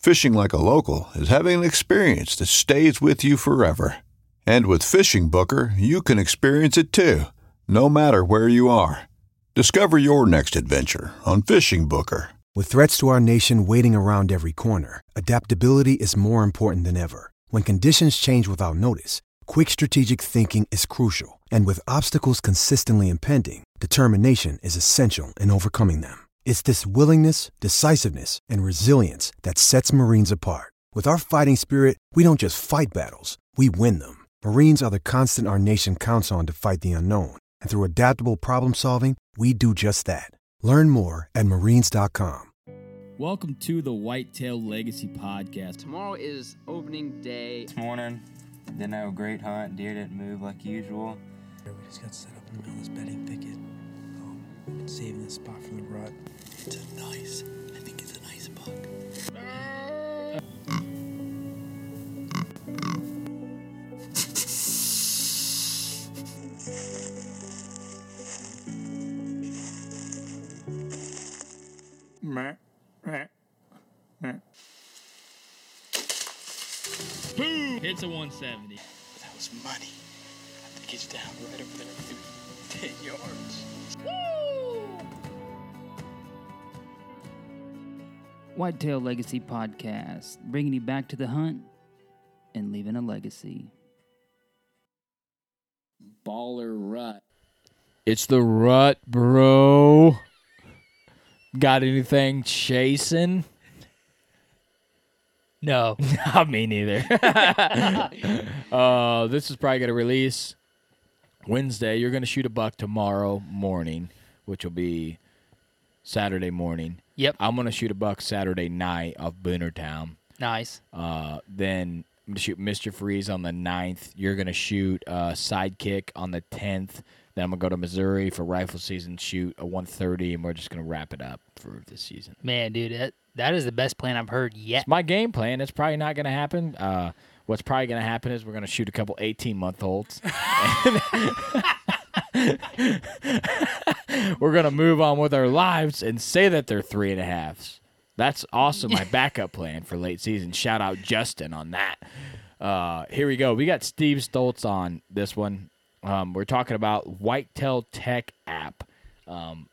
Fishing like a local is having an experience that stays with you forever. And with Fishing Booker, you can experience it too, no matter where you are. Discover your next adventure on Fishing Booker. With threats to our nation waiting around every corner, adaptability is more important than ever. When conditions change without notice, quick strategic thinking is crucial. And with obstacles consistently impending, determination is essential in overcoming them. It's this willingness, decisiveness, and resilience that sets Marines apart. With our fighting spirit, we don't just fight battles, we win them. Marines are the constant our nation counts on to fight the unknown. And through adaptable problem solving, we do just that. Learn more at marines.com. Welcome to the Whitetail Legacy Podcast. Tomorrow is opening day. This morning, didn't have a great hunt. Deer didn't move like usual. We just got set up in the middle of this bedding thicket. Um, saving this spot for the rut. It's a nice, I think it's a nice buck. Boom! Hits a 170. That was money. I think it's down right over there, 10 yards. Whitetail Legacy Podcast, bringing you back to the hunt and leaving a legacy. Baller rut. It's the rut, bro. Got anything chasing? No. Not me neither. uh, this is probably going to release Wednesday. You're going to shoot a buck tomorrow morning, which will be Saturday morning. Yep. I'm going to shoot a buck Saturday night off Boonertown. Nice. Uh, then I'm going to shoot Mr. Freeze on the 9th. You're going to shoot uh, Sidekick on the 10th. Then I'm going to go to Missouri for rifle season, shoot a 130, and we're just going to wrap it up for this season. Man, dude, that, that is the best plan I've heard yet. It's my game plan. It's probably not going to happen. Uh, what's probably going to happen is we're going to shoot a couple 18 month olds. we're going to move on with our lives and say that they're three and a halves. That's also my backup plan for late season. Shout out Justin on that. Uh, here we go. We got Steve Stoltz on this one. Um, we're talking about Whitetail Tech app. Um,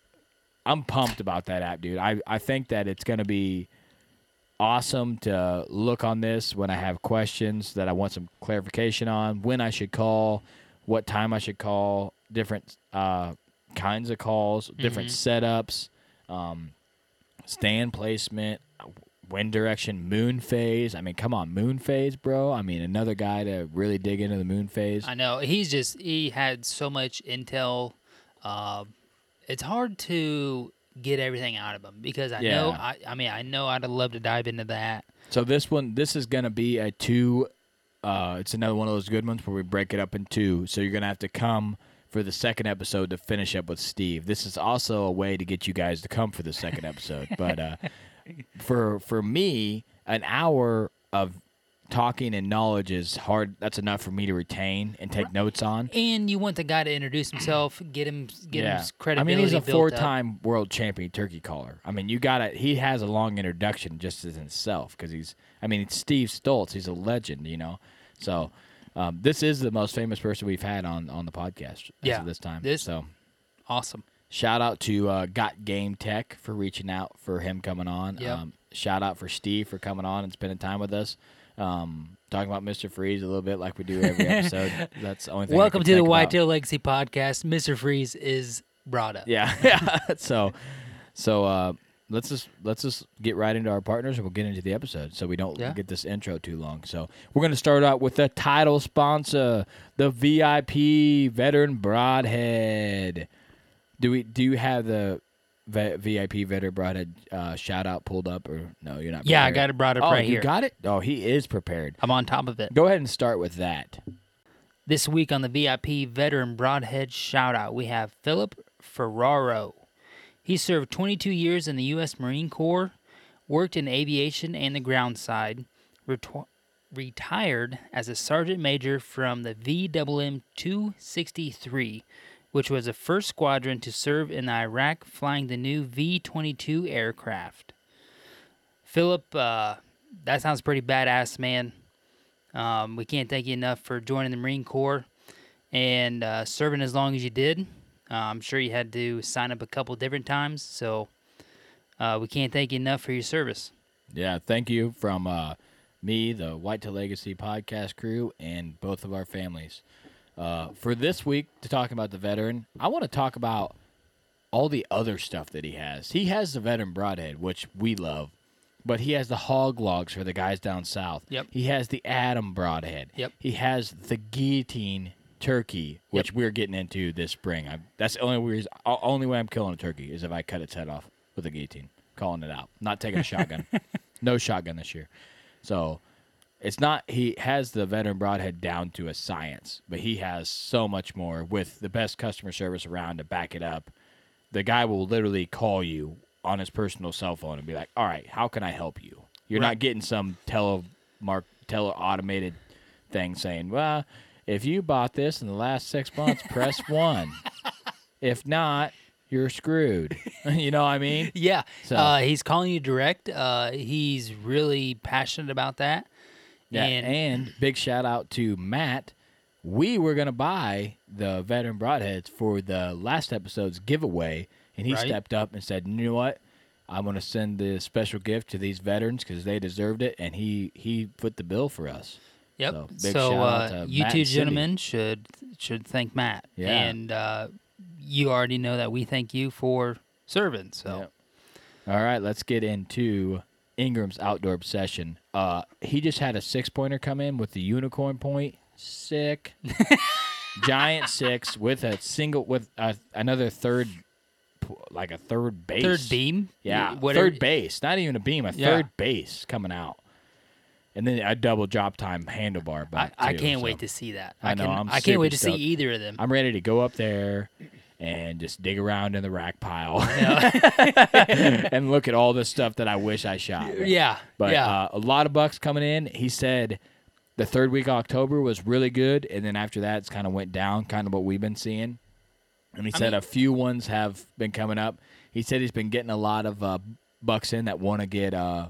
I'm pumped about that app, dude. I, I think that it's going to be awesome to look on this when I have questions that I want some clarification on, when I should call, what time I should call, different uh, kinds of calls, different setups, um, stand placement, wind direction, moon phase. I mean, come on, moon phase, bro. I mean, another guy to really dig into the moon phase. I know. He's just, he had so much intel. Uh, it's hard to get everything out of him because I know, I, I mean, I know I'd love to dive into that. So this one, this is gonna be a two. Uh, it's another one of those good ones where we break it up in two. So you're gonna have to come for the second episode to finish up with Steve. This is also a way to get you guys to come for the second episode. But uh, for for me, an hour of talking and knowledge is hard. That's enough for me to retain and take notes on. And you want the guy to introduce himself, get him get yeah. him I mean, he's a four-time world champion turkey caller. I mean, you got to He has a long introduction just as himself because he's. I mean, it's Steve Stoltz. He's a legend, you know. So, um, this is the most famous person we've had on on the podcast. As Yeah, of this time. this- so. Awesome. Shout out to uh, Got Game Tech for reaching out for him coming on. Yep. Um, shout out for Steve for coming on and spending time with us. Um, talking about Mr. Freeze a little bit like we do every episode. That's the only thing. Welcome to the. Whitetail Legacy Podcast. Mr. Freeze is brought up. Yeah, yeah. so, so uh, let's just let's just get right into our partners and we'll get into the episode so we don't Yeah. get this intro too long. So we're gonna start out with the title sponsor, the VIP Veteran Broadhead. Do we do you have the VIP Veteran Broadhead uh, shout out pulled up or no? You're not. Yeah, I got it brought up oh, right you here. got it. Oh, he is prepared. I'm on top of it. Go ahead and start with that. This week on the VIP Veteran Broadhead shout out, we have Philip Ferraro. He served 22 years in the U.S. Marine Corps, worked in aviation and the ground side, retired as a sergeant major from the VMM 263, which was the first squadron to serve in Iraq flying the new V 22 aircraft. Philip, uh, that sounds pretty badass, man. Um, we can't thank you enough for joining the Marine Corps and uh, serving as long as you did. Uh, I'm sure you had to sign up a couple different times, so uh, we can't thank you enough for your service. Yeah, thank you from uh, me, the Whitetail Legacy podcast crew, and both of our families. Uh, for this week, to talk about the veteran, I want to talk about all the other stuff that he has. He has the veteran broadhead, which we love, but he has the hog logs for the guys down south. Yep. He has the Adam broadhead. Yep. He has the guillotine turkey, which we're getting into this spring. I, that's the only reason, only way I'm killing a turkey is if I cut its head off with a guillotine. Calling it out. Not taking a shotgun. no shotgun this year. So it's not he has the veteran broadhead down to a science, but he has so much more with the best customer service around to back it up. The guy will literally call you on his personal cell phone and be like, "All right, how can I help you?" You're not getting some telemark tele automated thing saying, "Well, if you bought this in the last 6 months, press 1. If not, you're screwed." you know what I mean? Yeah, So- uh, he's calling you direct. Uh, he's really passionate about that. Yeah, and, and, big shout out to Matt. We were gonna buy the veteran broadheads for the last episode's giveaway, and he Right. stepped up and said, "You know what? I'm gonna send the special gift to these veterans because they deserved it." And he he put the bill for us. Yep. So, So, big shout out uh, you Matt two gentlemen should should thank Matt. Yeah. And uh, you already know that we thank you for serving. So Yep. All right, let's get into Ingram's outdoor obsession. Uh, he just had a six pointer come in with the unicorn point. Sick. Giant six with a single with a, another third, like a third base. third beam. Yeah, Whatever. third base. Not even a beam. A Yeah. third base coming out, and then a double drop tine handlebar I, back. I too, can't so. wait to see that. I know, Can, I'm I can't wait to stoked. see either of them. I'm ready to go up there and just dig around in the rack pile and look at all the stuff that I wish I shot. yeah. But yeah. uh, a lot of bucks coming in. He said the third week of October was really good, and then after that, it's kind of went down, kind of what we've been seeing. And he said a few ones have been coming up. He said he's been getting a lot of uh, bucks in that want to get uh,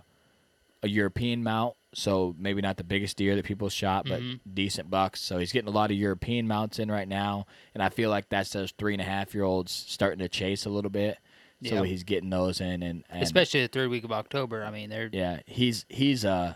a European mount. So maybe not the biggest deer that people shot, but Mm-hmm. decent bucks. So he's getting a lot of European mounts in right now, and I feel like that's those three and a half year olds starting to chase a little bit. So Yeah. he's getting those in, and, and Especially the third week of October. I mean, they're yeah, he's he's uh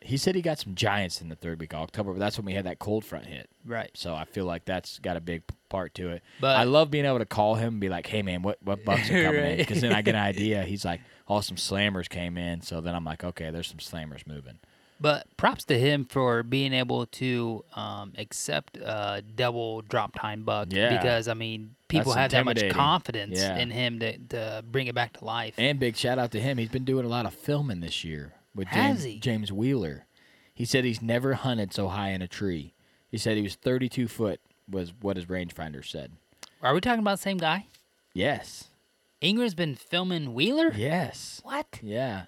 he said he got some giants in the third week of October, but that's when we had that cold front hit. right. So I feel like that's got a big part to it. But- I love being able to call him and be like, "Hey man, what what bucks are coming in?" Because then I get an idea. He's like, "Oh, some slammers came in." So then I'm like, "Okay, there's some slammers moving." But props to him for being able to um, accept a double drop tine buck. Yeah. Because I mean, people That's have that much confidence Yeah. in him to, to bring it back to life. And big shout out to him. He's been doing a lot of filming this year with James? James Wheeler. He said he's never hunted so high in a tree. He said he was 32 foot was what his rangefinder said. Are we talking about the same guy? Yes. Ingram's been filming Wheeler. Yes. What? Yeah.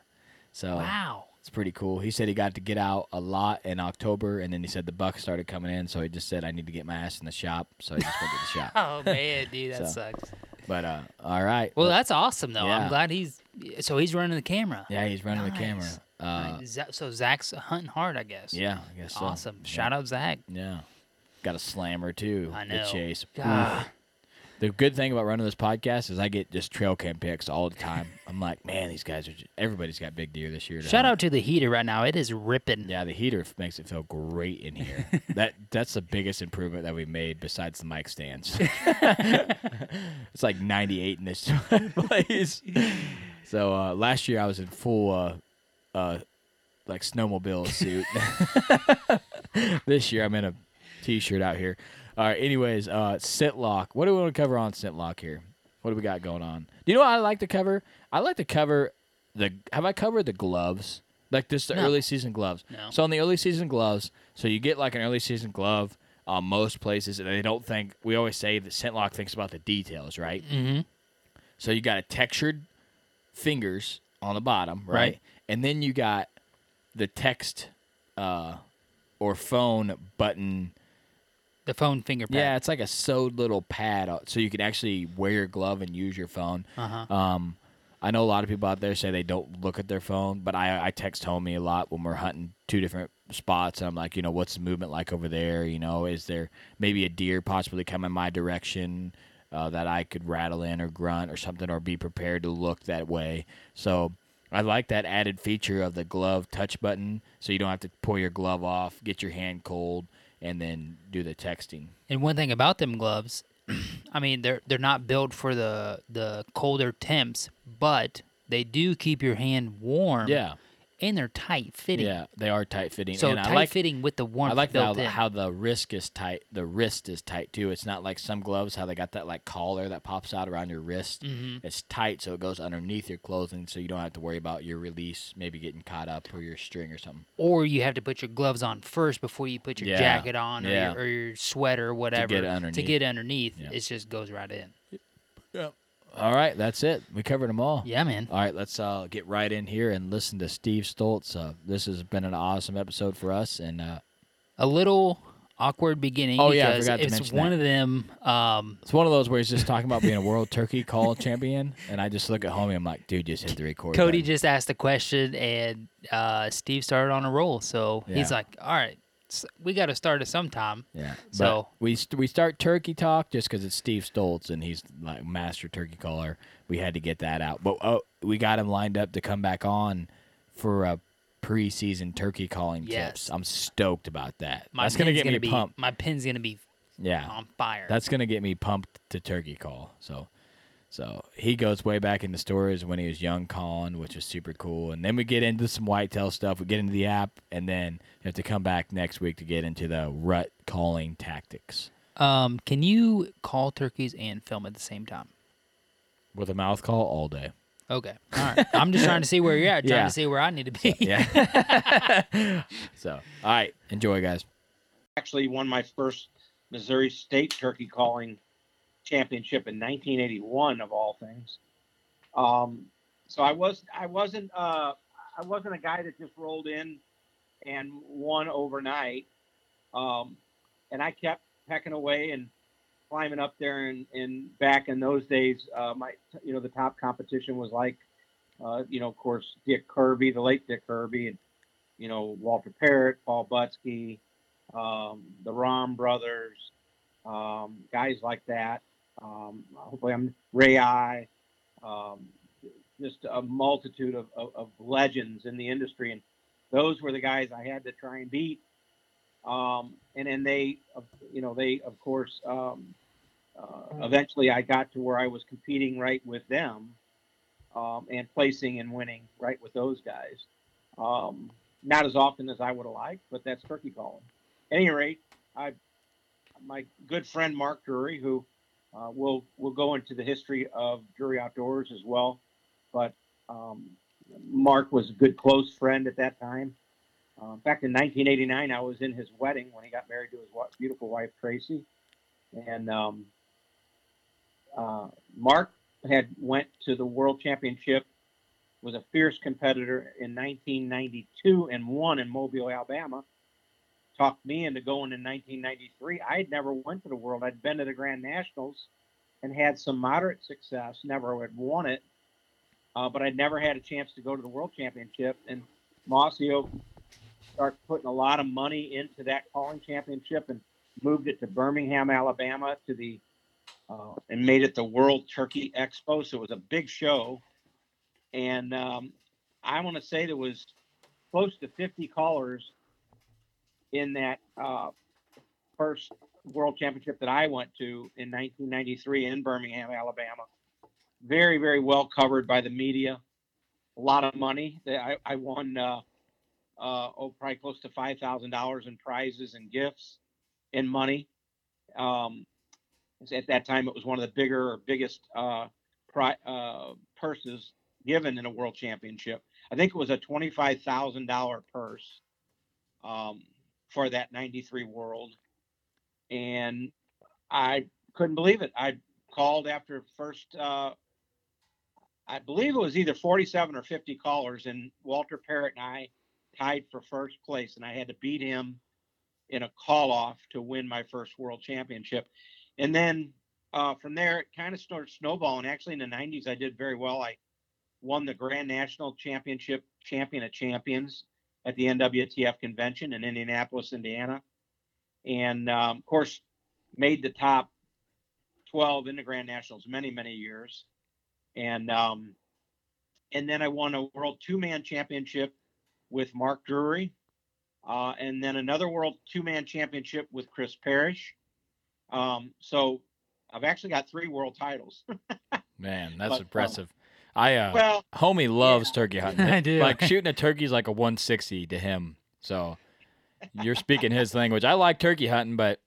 So Wow. It's pretty cool. He said he got to get out a lot in October, and then he said the bucks started coming in, so he just said I need to get my ass in the shop, so he just went to the shop. Oh man, dude, that So, sucks. But uh, all right. Well, that's awesome though. Yeah. I'm glad he's so he's running the camera. yeah, he's running the camera. Nice. Uh, Nice. Za- so Zach's hunting hard, I guess. yeah, I guess so. Awesome. Shout out Zach. Yeah, got a slammer too. I The know. chase. The good thing about running this podcast is I get just trail cam pics all the time. I'm like, man, these guys are. Just, everybody's got big deer this year. Shout out to the heater right now. It is ripping. Yeah, the heater makes it feel great in here. that that's the biggest improvement that we made besides the mic stands. it's like 98 in this place. So uh, last year I was in full uh, uh, like snowmobile suit. this year I'm in a t-shirt out here. All right. Anyways, uh, ScentLok. What do we want to cover on ScentLok here? What do we got going on? Do you know what I like to cover? I like to cover the. Have I covered the gloves? Like this, the No. early season gloves. No. So on the early season gloves, so you get like an early season glove. Uh, most places, and they don't think. We always say that ScentLok thinks about the details, right? Mm-hmm. So you got a textured fingers on the bottom, right? Right. And then you got the text uh, or phone button. The phone finger pad. Yeah, it's like a sewed little pad, uh, so you can actually wear your glove and use your phone. Uh-huh. Um, I know a lot of people out there say they don't look at their phone, but I, I text homie a lot when we're hunting two different spots. And I'm like, you know, what's the movement like over there? You know, is there maybe a deer possibly coming my direction uh, that I could rattle in or grunt or something, or be prepared to look that way? So I like that added feature of the glove touch button, so you don't have to pull your glove off, get your hand cold, and then do the texting. And one thing about them gloves, I mean, they're they're not built for the the colder temps, but they do keep your hand warm. Yeah. And they're tight fitting. Yeah, they are tight fitting. So and I tight like, fitting with the warmth I like built how, in. how the wrist is tight. The wrist is tight too. It's not like some gloves how they got that like collar that pops out around your wrist. Mhm. It's tight, so it goes underneath your clothing, so you don't have to worry about your release maybe getting caught up or your string or something. or you have to put your gloves on first before you put your Yeah. jacket on or, Yeah. your, or your sweater or whatever it underneath. To get underneath, Yeah. it just goes right in. All right, that's it. We covered them all. Yeah, man. All right, let's uh, get right in here and listen to Steve Stoltz. Uh, this has been an awesome episode for us, and uh, A little awkward beginning. Oh, yeah, I forgot to it's mention one that. of them. Um, it's one of those where he's just talking about being a world turkey call champion, and I just look at homie. I'm like, dude, just hit the record. Cody button. just asked a question, and uh, Steve started on a roll. So he's like, "All right, we got to start it sometime. Yeah. So but we st- we start turkey talk just because it's Steve Stoltz and he's like master turkey caller. We had to get that out, but oh, we got him lined up to come back on for a preseason turkey calling Yes. tips. I'm stoked about that. my That's gonna get me be, pumped. My pin's gonna be Yeah, on fire. that's gonna get me pumped to turkey call. So. So he goes way back into stories when he was young calling, which is super cool. And then we get into some whitetail stuff. We get into the app, and then you have to come back next week to get into the rut calling tactics. um, can you call turkeys and film at the same time? with a mouth call all day. Okay, all right. I'm just trying to see where you're at. Trying Yeah. to see where I need to be. Yeah. so, all right, enjoy, guys. actually won my first Missouri State turkey calling championship in 1981, of all things. Um, so I was I wasn't uh, I wasn't a guy that just rolled in and won overnight. Um, and I kept pecking away and climbing up there. And, and back in those days, uh, my you know the top competition was like uh, you know of course Dick Kirby, the late Dick Kirby, and you know Walter Parrott, Paul Butski um, the Rom brothers, um, guys like that. Um, hopefully, I'm Ray Eye, um, just a multitude of, of, of legends in the industry, and those were the guys I had to try and beat. Um, and then they, you know, they of course, um, uh, eventually I got to where I was competing right with them, um, and placing and winning right with those guys. Um, not as often as I would have liked, but that's turkey calling any rate, I my good friend Mark Drury, who uh, will we'll go into the history of Drury Outdoors as well, but um, Mark was a good close friend at that time. Uh, back in 1989, I was in his wedding when he got married to his beautiful wife Tracy, and um, uh, Mark had went to the World Championship was a fierce competitor in 1992 and won in Mobile, Alabama. Talked me into going in 1993. I had never went to the World. I'd been to the Grand Nationals and had some moderate success. Never had won it, uh, but I'd never had a chance to go to the World Championship. And Mossy Oak started putting a lot of money into that calling championship and moved it to Birmingham, Alabama, to the uh, and made it the World Turkey Expo. So it was a big show, and um, I want to say there was close to 50 callers in that uh, first World Championship that I went to in 1993 in Birmingham, Alabama. Very, very well covered by the media. A lot of money. I, I won, uh, uh, oh, probably close to five thousand dollars in prizes and gifts, and money. Um, at that time, it was one of the bigger or biggest uh, pri- uh, purses given in a World Championship. I think it was a twenty-five thousand dollar purse um, for that '93 World and I couldn't believe it. I called after first, uh, I believe it was either 47 or 50 callers, and Walter Parrott and I tied for first place, and I had to beat him in a call off to win my first world championship. And then uh, from there, it kind of started snowballing. Actually, in the 90s, I did very well. I won the Grand National Championship, Champion of Champions at the NWTF convention in Indianapolis, Indiana and um, of course made the top 12 in the Grand Nationals many many years, and um, and then I won a World Two Man Championship with Mark Drury, uh, and then another World Two Man Championship with Chris Parrish. Um, so I've actually got three world titles. Man, that's But, um, impressive. I uh, well, homie loves turkey hunting. I do. Like shooting a turkey is like a 160 to him. So you're speaking his language. I like turkey hunting, but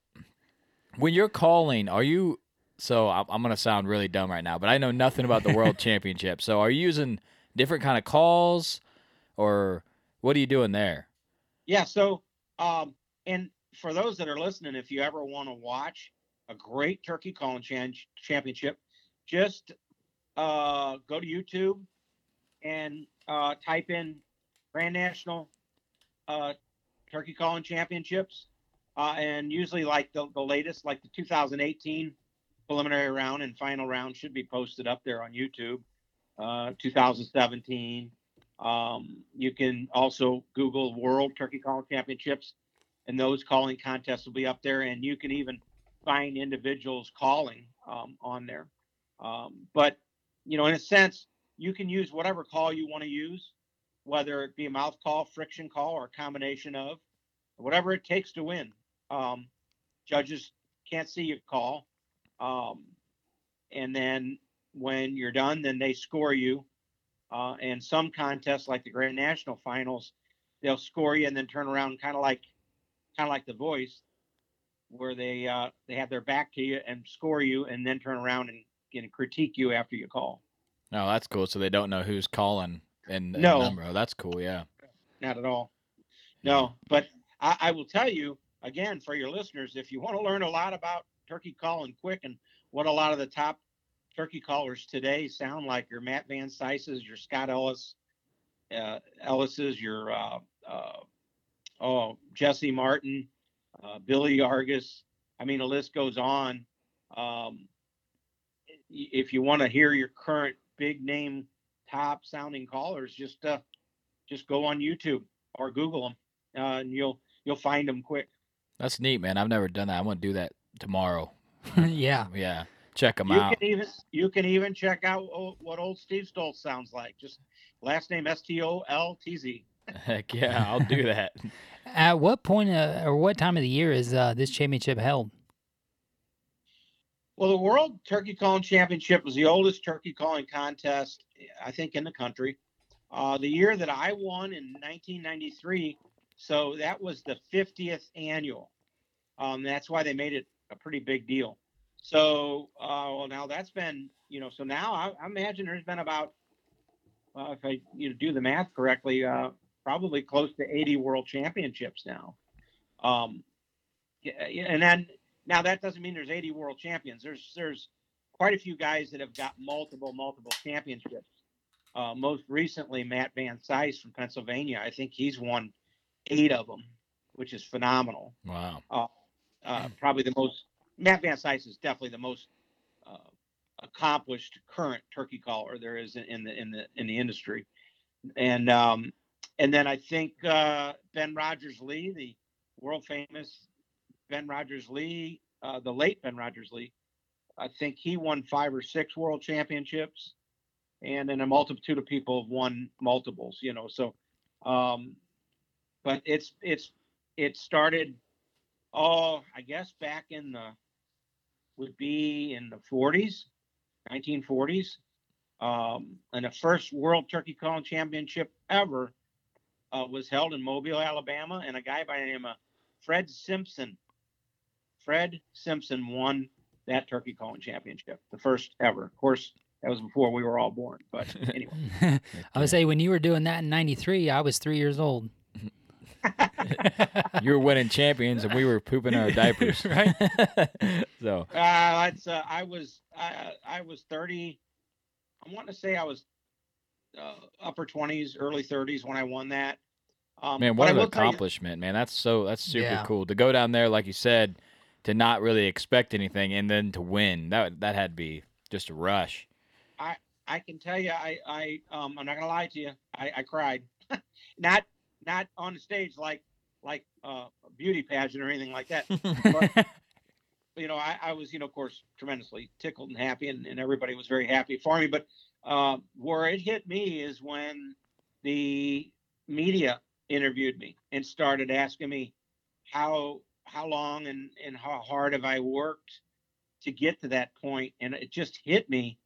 when you're calling, are you? So I'm, I'm gonna sound really dumb right now, but I know nothing about the World Championship. So are you using different kind of calls, or what are you doing there? Yeah. So, um, and for those that are listening, if you ever want to watch a great turkey calling chan- championship, just uh, go to YouTube and uh, type in Grand National uh, Turkey Calling Championships. Uh, and usually, like the, the latest, like the 2018 preliminary round and final round, should be posted up there on YouTube. Uh, 2017. Um, you can also Google World Turkey Calling Championships, and those calling contests will be up there. And you can even find individuals calling um, on there. Um, but you know, in a sense, you can use whatever call you want to use, whether it be a mouth call, friction call, or a combination of whatever it takes to win. Um, judges can't see your call. Um, and then when you're done, then they score you. Uh, and some contests, like the Grand National Finals, they'll score you and then turn around, kind of like, kind of like The Voice, where they uh, they have their back to you and score you, and then turn around and, and critique you after you call. No, that's cool. So they don't know who's calling and, and No. number. Oh, that's cool. Yeah. Not at all. No, but I, I will tell you again for your listeners, if you want to learn a lot about turkey calling quick and what a lot of the top turkey callers today sound like, your Matt Van Cises, your Scott Ellis, uh, Ellis's, your uh, uh, oh Jesse Martin, uh, Billy Yargus. I mean, the list goes on. Um, if you want to hear your current big name top sounding callers, just uh, just go on YouTube or Google them, uh, and you'll you'll find them quick. That's neat, man. I've never done that. I'm gonna do that tomorrow. yeah. Yeah. Check them You out. can even you can even check out what old Steve Stoltz sounds like. Just last name S T O L T Z. Heck yeah, I'll do that. At what point uh, or what time of the year is uh, this championship held? Well, the World Turkey Calling Championship was the oldest turkey calling contest, I think, in the country. Uh, the year that I won in 1993, so that was the 50th annual. Um, that's why they made it a pretty big deal. So, uh, well, now that's been, you know, so now I, I imagine there's been about, if I you know, do the math correctly, uh, probably close to 80 World Championships now. Um, and then now that doesn't mean there's 80 world champions. There's there's quite a few guys that have got multiple multiple championships. uh, most recently Matt Van Cise from Pennsylvania. I think he's won eight of them, which is phenomenal. Wow. Uh, uh, probably the most Matt Van Cise is definitely the most uh, accomplished current turkey caller there is in, in the in the in the industry, and um, and then I think uh, Ben Rogers Lee, the world famous Ben Rogers Lee, uh, the late Ben Rogers Lee, I think he won five or six world championships, and then a multitude of people have won multiples. You know, so, um, but it's it's it started, oh, I guess back in the would be in the 40s, 1940s, um, and the first World Turkey Calling Championship ever uh, was held in Mobile, Alabama, and a guy by the name of Fred Simpson. Fred Simpson won that turkey calling championship, the first ever. Of course, that was before we were all born. But anyway, I would say when you were doing that in '93, I was three years old. you were winning champions, and we were pooping our diapers, right? so uh, it's, uh, I was I, I was 30. I want to say I was uh, upper 20s, early 30s when I won that. Um, man, what an will tell you- accomplishment, man! That's so that's super Yeah. cool to go down there, like you said, to not really expect anything, and then to win. That that had to be just a rush. I I can tell you, I I um I'm not gonna lie to you, I, I cried, not not on the stage like like uh, a beauty pageant or anything like that. but, you know, I, I was you know of course tremendously tickled and happy, and, and everybody was very happy for me. But uh, where it hit me is when the media interviewed me and started asking me how how long and and how hard have I worked to get to that point? point, and it just hit me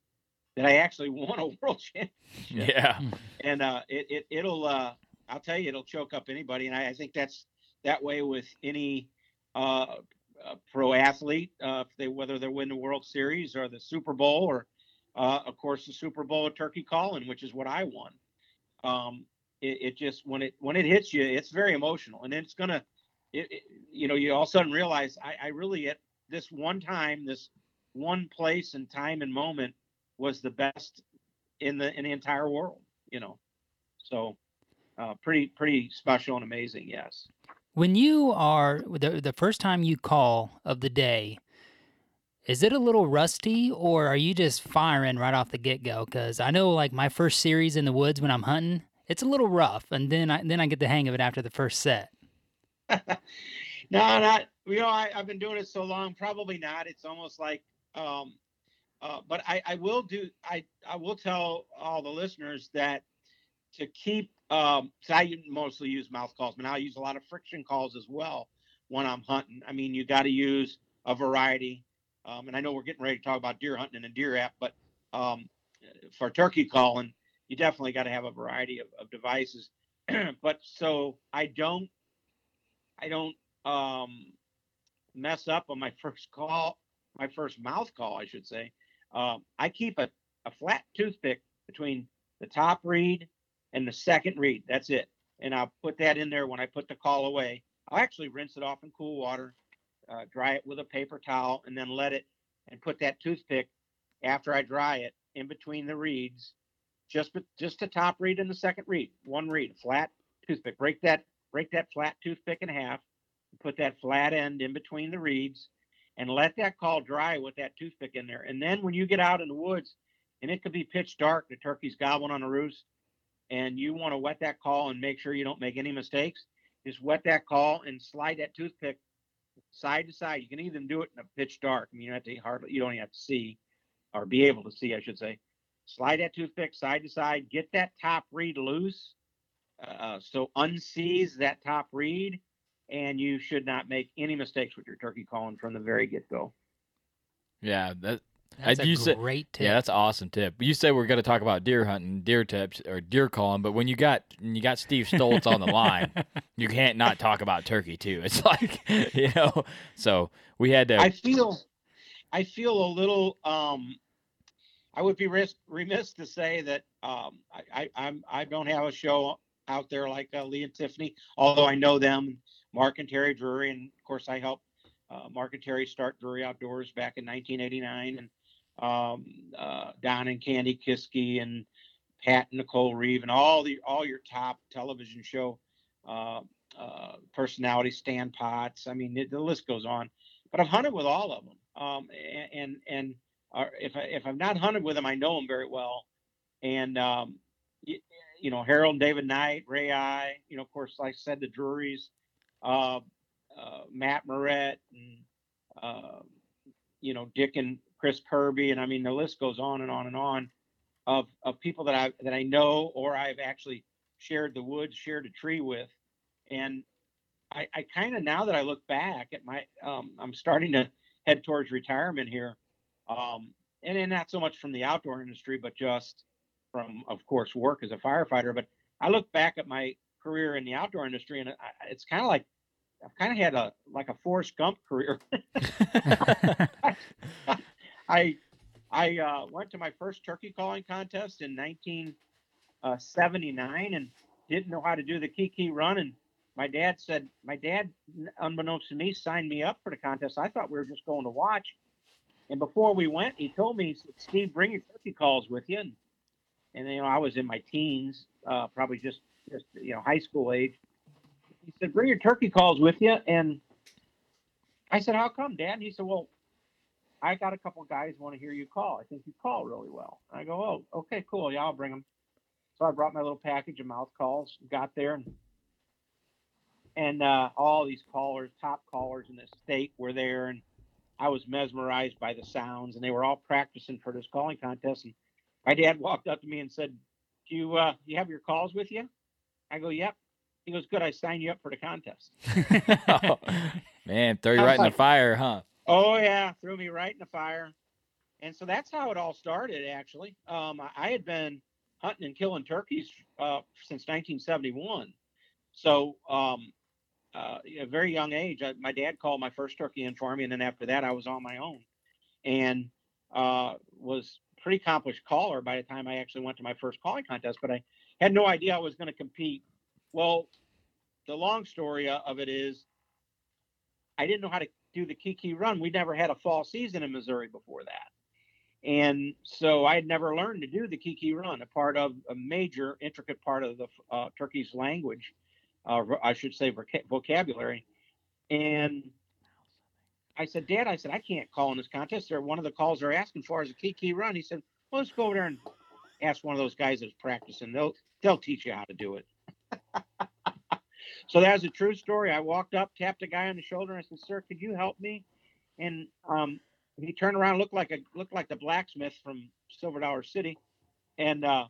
that I actually won a world championship. Yeah, And uh, it, it it'll uh, I'll tell you it'll choke up anybody, and I, I think that's that way with any uh, uh, pro athlete, uh, if they whether they win the World Series or the Super Bowl or uh, of course the Super Bowl of turkey calling, which is what I won. Um, it, it just when it when it hits you, it's very emotional, and it's gonna, it, it- you know, you all of a sudden realize I, I really at this one time, this one place and time and moment was the best in the in the entire world. You know, so uh, pretty pretty special and amazing. Yes. When you are the the first time you call of the day, is it a little rusty or are you just firing right off the get go? Because I know like my first series in the woods when I'm hunting, it's a little rough, and then I then I get the hang of it after the first set. No, not you know. I, I've been doing it so long. Probably not. It's almost like, um, uh, but I, I will do. I I will tell all the listeners that to keep. Um, so I mostly use mouth calls, but I use a lot of friction calls as well when I'm hunting. I mean, you got to use a variety. Um, and I know we're getting ready to talk about deer hunting and a deer app, but um, for turkey calling, you definitely got to have a variety of, of devices. but so I don't, I don't um, mess up on my first call, my first mouth call, I should say. Um, I keep a, a flat toothpick between the top reed and the second reed. That's it. And I'll put that in there when I put the call away. I'll actually rinse it off in cool water, uh, dry it with a paper towel, and then let it and put that toothpick after I dry it in between the reeds, just just the top reed and the second reed, one reed, flat toothpick. Break that break that flat toothpick in half, put that flat end in between the reeds, and let that call dry with that toothpick in there. And then when you get out in the woods, and it could be pitch dark, the turkey's gobbling on the roost, and you want to wet that call and make sure you don't make any mistakes, just wet that call and slide that toothpick side to side. You can even do it in a pitch dark. I mean, you don't have to hardly you don't have to see or be able to see, I should say. Slide that toothpick side to side, get that top reed loose. Uh, so unseize that top reed, and you should not make any mistakes with your turkey calling from the very get go. Yeah, that. That's uh, a you said- great tip. Yeah, that's an awesome tip. You said we're going to talk about deer hunting, deer tips, or deer calling, but when you got you got Steve Stoltz on the line, you can't not talk about turkey too. It's like you know, so we had to. I feel, I feel a little. Um, I would be ris- remiss to say that um, I, I, I'm I don't have a show out there like uh, Lee and Tiffany, although I know them, Mark and Terry Drury, and of course I helped uh, Mark and Terry start Drury Outdoors back in 1989, and um, uh, Don and Kandi Kisky and Pat and Nicole Reeve and all the all your top television show uh, uh, personalities, Stan Potts. I mean, it, the list goes on. But I've hunted with all of them, um, and and, and uh, if I, if I've not hunted with them, I know them very well. And um, you, know, Harold David Knight, Ray Eye, you know, of course, like I said, the Drurys, uh, uh, Matt Morrett, and uh, you know, Dick and Chris Kirby, and I mean, the list goes on and on and on of of people that I that I know or I've actually shared the woods, shared a tree with, and I, I kind of now that I look back at my, um, I'm starting to head towards retirement here, um, and, and not so much from the outdoor industry, but just from, of course, work as a firefighter. But I look back at my career in the outdoor industry, and it's kind of like I've kind of had a like a Forrest Gump career. I I uh, went to my first turkey calling contest in 1979 uh, and didn't know how to do the kiki run. And my dad said, my dad, unbeknownst to me, signed me up for the contest. I thought we were just going to watch. And before we went, he told me, he said, Steve, bring your turkey calls with you. And, and you know, I was in my teens, uh, probably just, just, you know, high school age. He said, bring your turkey calls with you. And I said, how come, Dad? And he said, well, I got a couple guys want to hear you call. I think you call really well. I go, oh, okay, cool. Yeah, I'll bring them. So I brought my little package of mouth calls, got there, and and uh, all these callers, top callers in the state, were there, and I was mesmerized by the sounds, and they were all practicing for this calling contest. And my dad walked up to me and said, "Do you uh, you have your calls with you?" I go, "Yep." He goes, "Good. I signed you up for the contest." oh, man, throw you right like, in the fire, huh? Oh yeah, threw me right in the fire. And so that's how it all started. Actually, um, I had been hunting and killing turkeys uh, since 1971. So um, uh, a very young age, I, my dad called my first turkey in for me, and then after that, I was on my own, and uh, was pretty accomplished caller by the time I actually went to my first calling contest. But I had no idea I was going to compete. Well, the long story of it is, I didn't know how to do the Kiki run. We never had a fall season in Missouri before that. And so I had never learned to do the Kiki run, a part of a major, intricate part of the uh, Turkey's language, uh, I should say vocabulary. And I said, Dad, I said, I can't call in this contest. They're, one of the calls they're asking for is a Kiki run. He said, well, let's go over there and ask one of those guys that's practicing. They'll, they'll teach you how to do it. So that's a true story. I walked up, tapped a guy on the shoulder, and I said, "Sir, could you help me?" And um, he turned around, looked like a looked like the blacksmith from Silver Dollar City, and uh,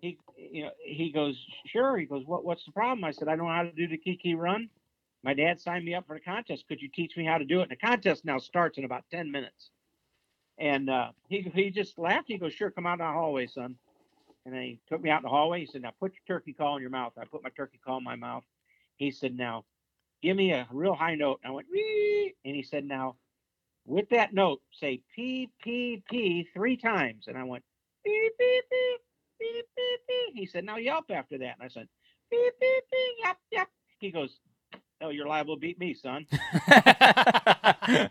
he you know he goes, "Sure." He goes, "What what's the problem?" I said, "I don't know how to do the Kiki run. My dad signed me up for the contest. Could you teach me how to do it?" And the contest now starts in about ten minutes. And uh, he he just laughed. He goes, "Sure, come out in the hallway, son." And he took me out in the hallway. He said, "Now put your turkey call in your mouth." I put my turkey call in my mouth. He said, Now give me a real high note. And I went, Wee! and he said, Now with that note, say P, P, P three times. And I went, beep, beep, beep, beep, beep, beep. He said, Now yelp after that. And I said, Beep, beep, beep, yep, yep. He goes, Oh, you're liable to beat me, son.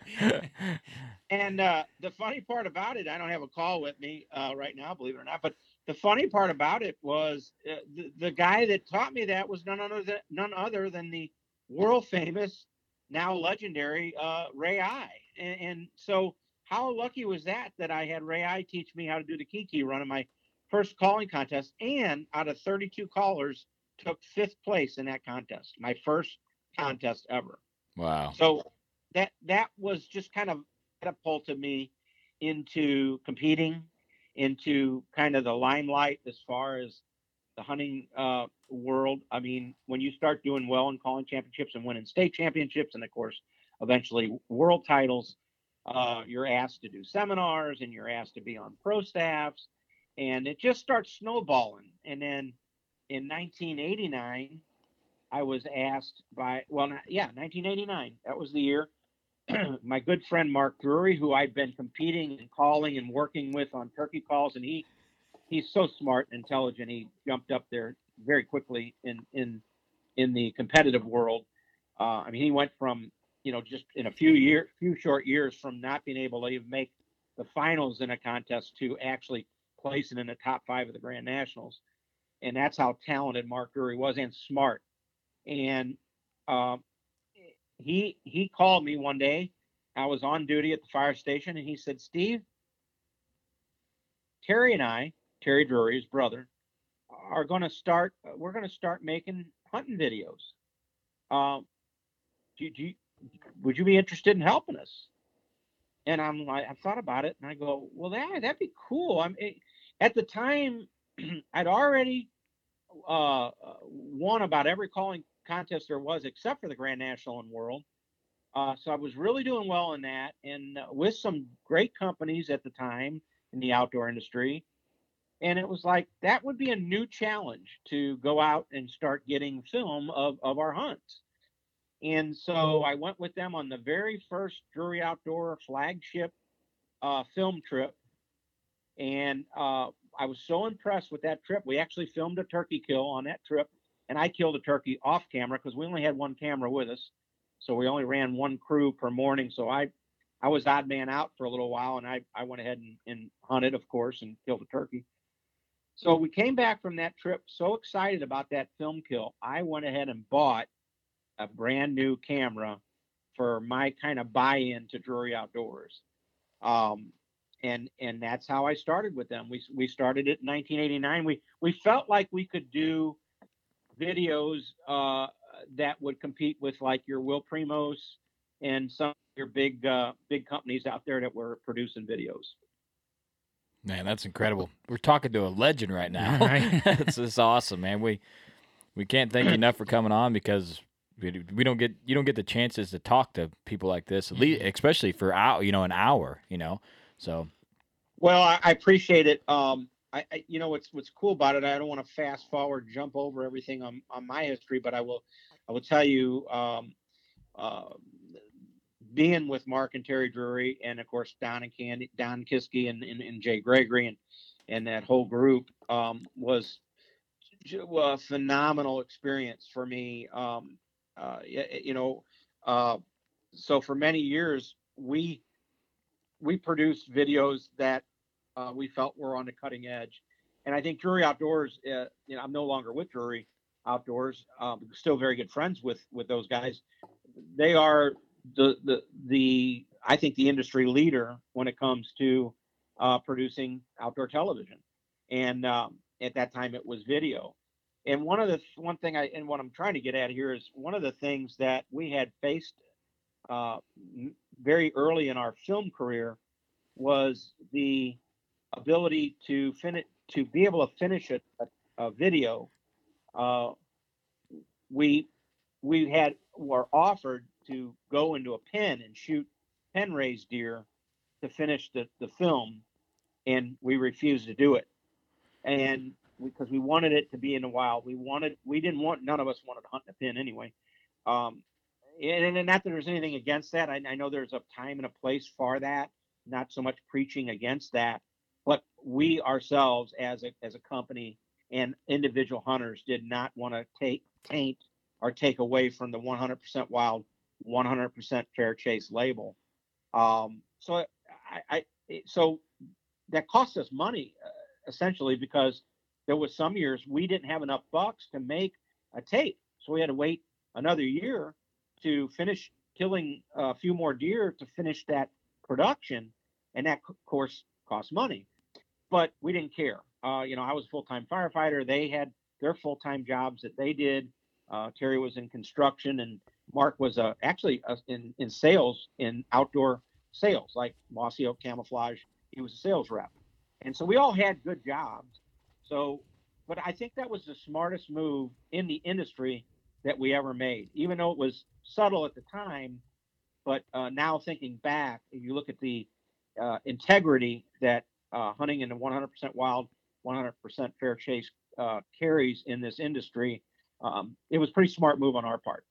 and uh, the funny part about it, I don't have a call with me uh, right now, believe it or not, but the funny part about it was uh, the, the guy that taught me that was none other than none other than the world famous, now legendary uh, Ray Eye. And, and, so, how lucky was that that I had Ray Eye teach me how to do the Kiki run in my first calling contest, and out of 32 callers, took fifth place in that contest, my first contest ever. Wow! So that that was just kind of catapulted me into competing into kind of the limelight as far as the hunting uh, world. I mean, when you start doing well in calling championships and winning state championships, and of course, eventually world titles, uh, you're asked to do seminars and you're asked to be on pro staffs, and it just starts snowballing. And then in 1989, I was asked by, well, yeah, 1989, that was the year my good friend Mark Drury, who I've been competing and calling and working with on turkey calls, and he he's so smart and intelligent. He jumped up there very quickly in in in the competitive world. Uh, I mean, he went from you know just in a few years, few short years from not being able to even make the finals in a contest to actually placing in the top five of the Grand Nationals, and that's how talented Mark Drury was and smart. And um, he he called me one day. I was on duty at the fire station, and he said, "Steve, Terry and I, Terry Drury, his brother, are going to start. We're going to start making hunting videos. Um, do, do you, would you be interested in helping us?" And I'm like, I thought about it, and I go, "Well, that that'd be cool." I'm it, at the time, I'd already uh, won about every calling contest there was, except for the Grand National and World. Uh, so I was really doing well in that, and uh, with some great companies at the time in the outdoor industry. And it was like that would be a new challenge to go out and start getting film of, of our hunts. And so I went with them on the very first Drury Outdoor flagship uh, film trip. And uh, I was so impressed with that trip. We actually filmed a turkey kill on that trip, and I killed a turkey off camera because we only had one camera with us, so we only ran one crew per morning. So I, I was odd man out for a little while, and I I went ahead and, and hunted, of course, and killed a turkey. So we came back from that trip so excited about that film kill. I went ahead and bought a brand new camera for my kind of buy-in to Drury Outdoors. Um, and and that's how I started with them. We we started it in 1989. We we felt like we could do videos uh, that would compete with like your Will Primos and some of your big uh, big companies out there that were producing videos. Man, that's incredible. We're talking to a legend right now. Right. it's, it's awesome, man. We we can't thank you enough for coming on because we, we don't get you don't get the chances to talk to people like this, at least especially for hour, you know, an hour, you know. So Well, I, I appreciate it. Um, I, I, you know, what's what's cool about it. I don't want to fast forward, jump over everything on, on my history, but I will, I will tell you, um, uh, being with Mark and Terry Drury, and of course Don and Kandi, Don Kisky, and, and, and Jay Gregory, and and that whole group um, was a phenomenal experience for me. Um, uh, you know, uh, so for many years we we produced videos that uh, we felt we were on the cutting edge. And I think Drury Outdoors, uh, you know, I'm no longer with Drury Outdoors, um, still very good friends with with those guys. They are the the the I think the industry leader when it comes to uh, producing outdoor television. And um, at that time, it was video. And one of the one thing I and what I'm trying to get at here is one of the things that we had faced uh, very early in our film career was the ability to finish to be able to finish a, a, video. Uh, we we had were offered to go into a pen and shoot pen raised deer to finish the, the film, and we refused to do it. And because we wanted it to be in the wild, we wanted we didn't want none of us wanted to hunt in a pen anyway. Um, and, and not that there's anything against that. I, I know there's a time and a place for that. Not so much preaching against that, but we ourselves as a as a company and individual hunters did not want to take taint or take away from the 100% wild, 100% fair chase label. Um, so I, I so that cost us money uh, essentially because there was some years we didn't have enough bucks to make a tape, so we had to wait another year to finish killing a few more deer to finish that production, and that of course cost money. But we didn't care. Uh, you know, I was a full-time firefighter. They had their full-time jobs that they did. Uh, Terry was in construction, and Mark was uh, actually uh, in in sales in outdoor sales, like Mossy Oak Camouflage. He was a sales rep, and so we all had good jobs. So, but I think that was the smartest move in the industry that we ever made, even though it was subtle at the time. But uh, now thinking back, you look at the uh, integrity that uh, hunting in the 100% wild, 100% fair chase uh, carries in this industry, um, it was a pretty smart move on our part.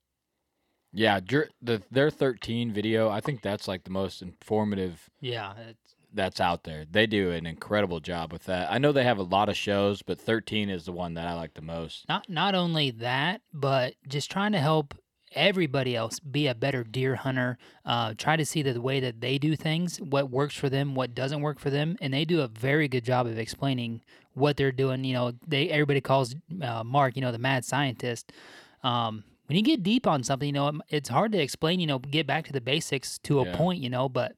yeah, the their 13 video, I think that's like the most informative Yeah, it's, that's out there. They do an incredible job with that. I know they have a lot of shows, but 13 is the one that I like the most. not not only that, but just trying to help everybody else be a better deer hunter. Uh, try to see the way that they do things, what works for them, what doesn't work for them, and they do a very good job of explaining what they're doing. You know, they everybody calls uh, Mark, you know, the mad scientist. Um, when you get deep on something, you know, it- it's hard to explain. You know, get back to the basics to a Yeah. point. You know, but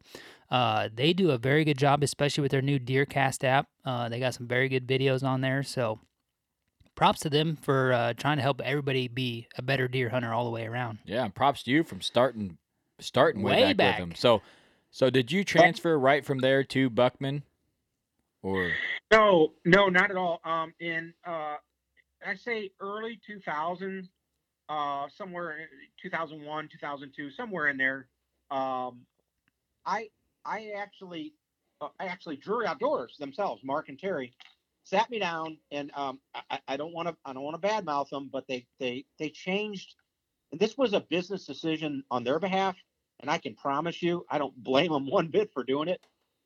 uh, they do a very good job, especially with their new DeerCast app. Uh, they got some very good videos on there. So, props to them for uh, trying to help everybody be a better deer hunter all the way around. Yeah, and props to you from starting starting way, Way back, back. with them. So, so did you transfer right from there to Buckman, or No, no, not at all. Um, in uh, I say early 2000, uh, somewhere in 2001, 2002, somewhere in there. Um, I I actually uh, I actually Drury Outdoors themselves, Mark and Terry, sat me down and um, I- I, don't want to I don't want to badmouth them, but they they they changed. And this was a business decision on their behalf, and I can promise you, I don't blame them one bit for doing it.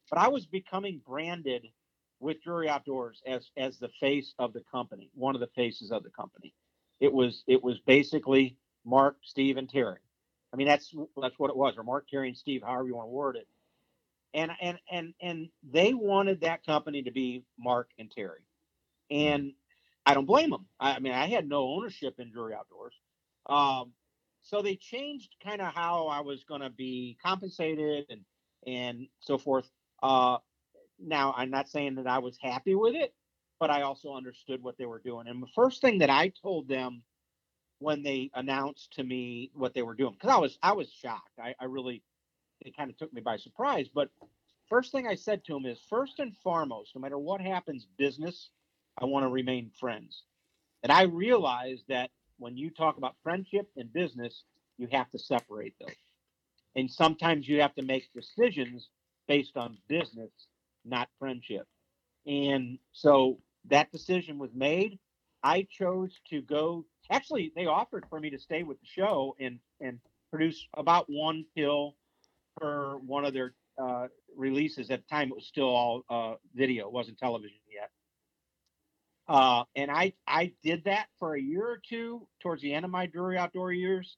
But I was becoming branded with Drury Outdoors as as the face of the company, one of the faces of the company. It was it was basically Mark, Steve, and Terry. I mean that's that's what it was, or Mark, Terry, and Steve, however you want to word it. And and and and they wanted that company to be Mark and Terry, and I don't blame them. I, mean I had no ownership in Drury Outdoors, um, so they changed kind of how I was going to be compensated and and so forth. Uh, now I'm not saying that I was happy with it, but I also understood what they were doing. And the first thing that I told them when they announced to me what they were doing, because I was I was shocked. I, I really it kind of took me by surprise. But first thing I said to him is first and foremost, no matter what happens, business, I want to remain friends. And I realized that when you talk about friendship and business, you have to separate those. And sometimes you have to make decisions based on business, not friendship. And so that decision was made. I chose to go. Actually, they offered for me to stay with the show and and produce about one kill per one of their uh, releases. At the time, it was still all uh, video; it wasn't television yet. Uh, and I I did that for a year or two towards the end of my Drury Outdoor years,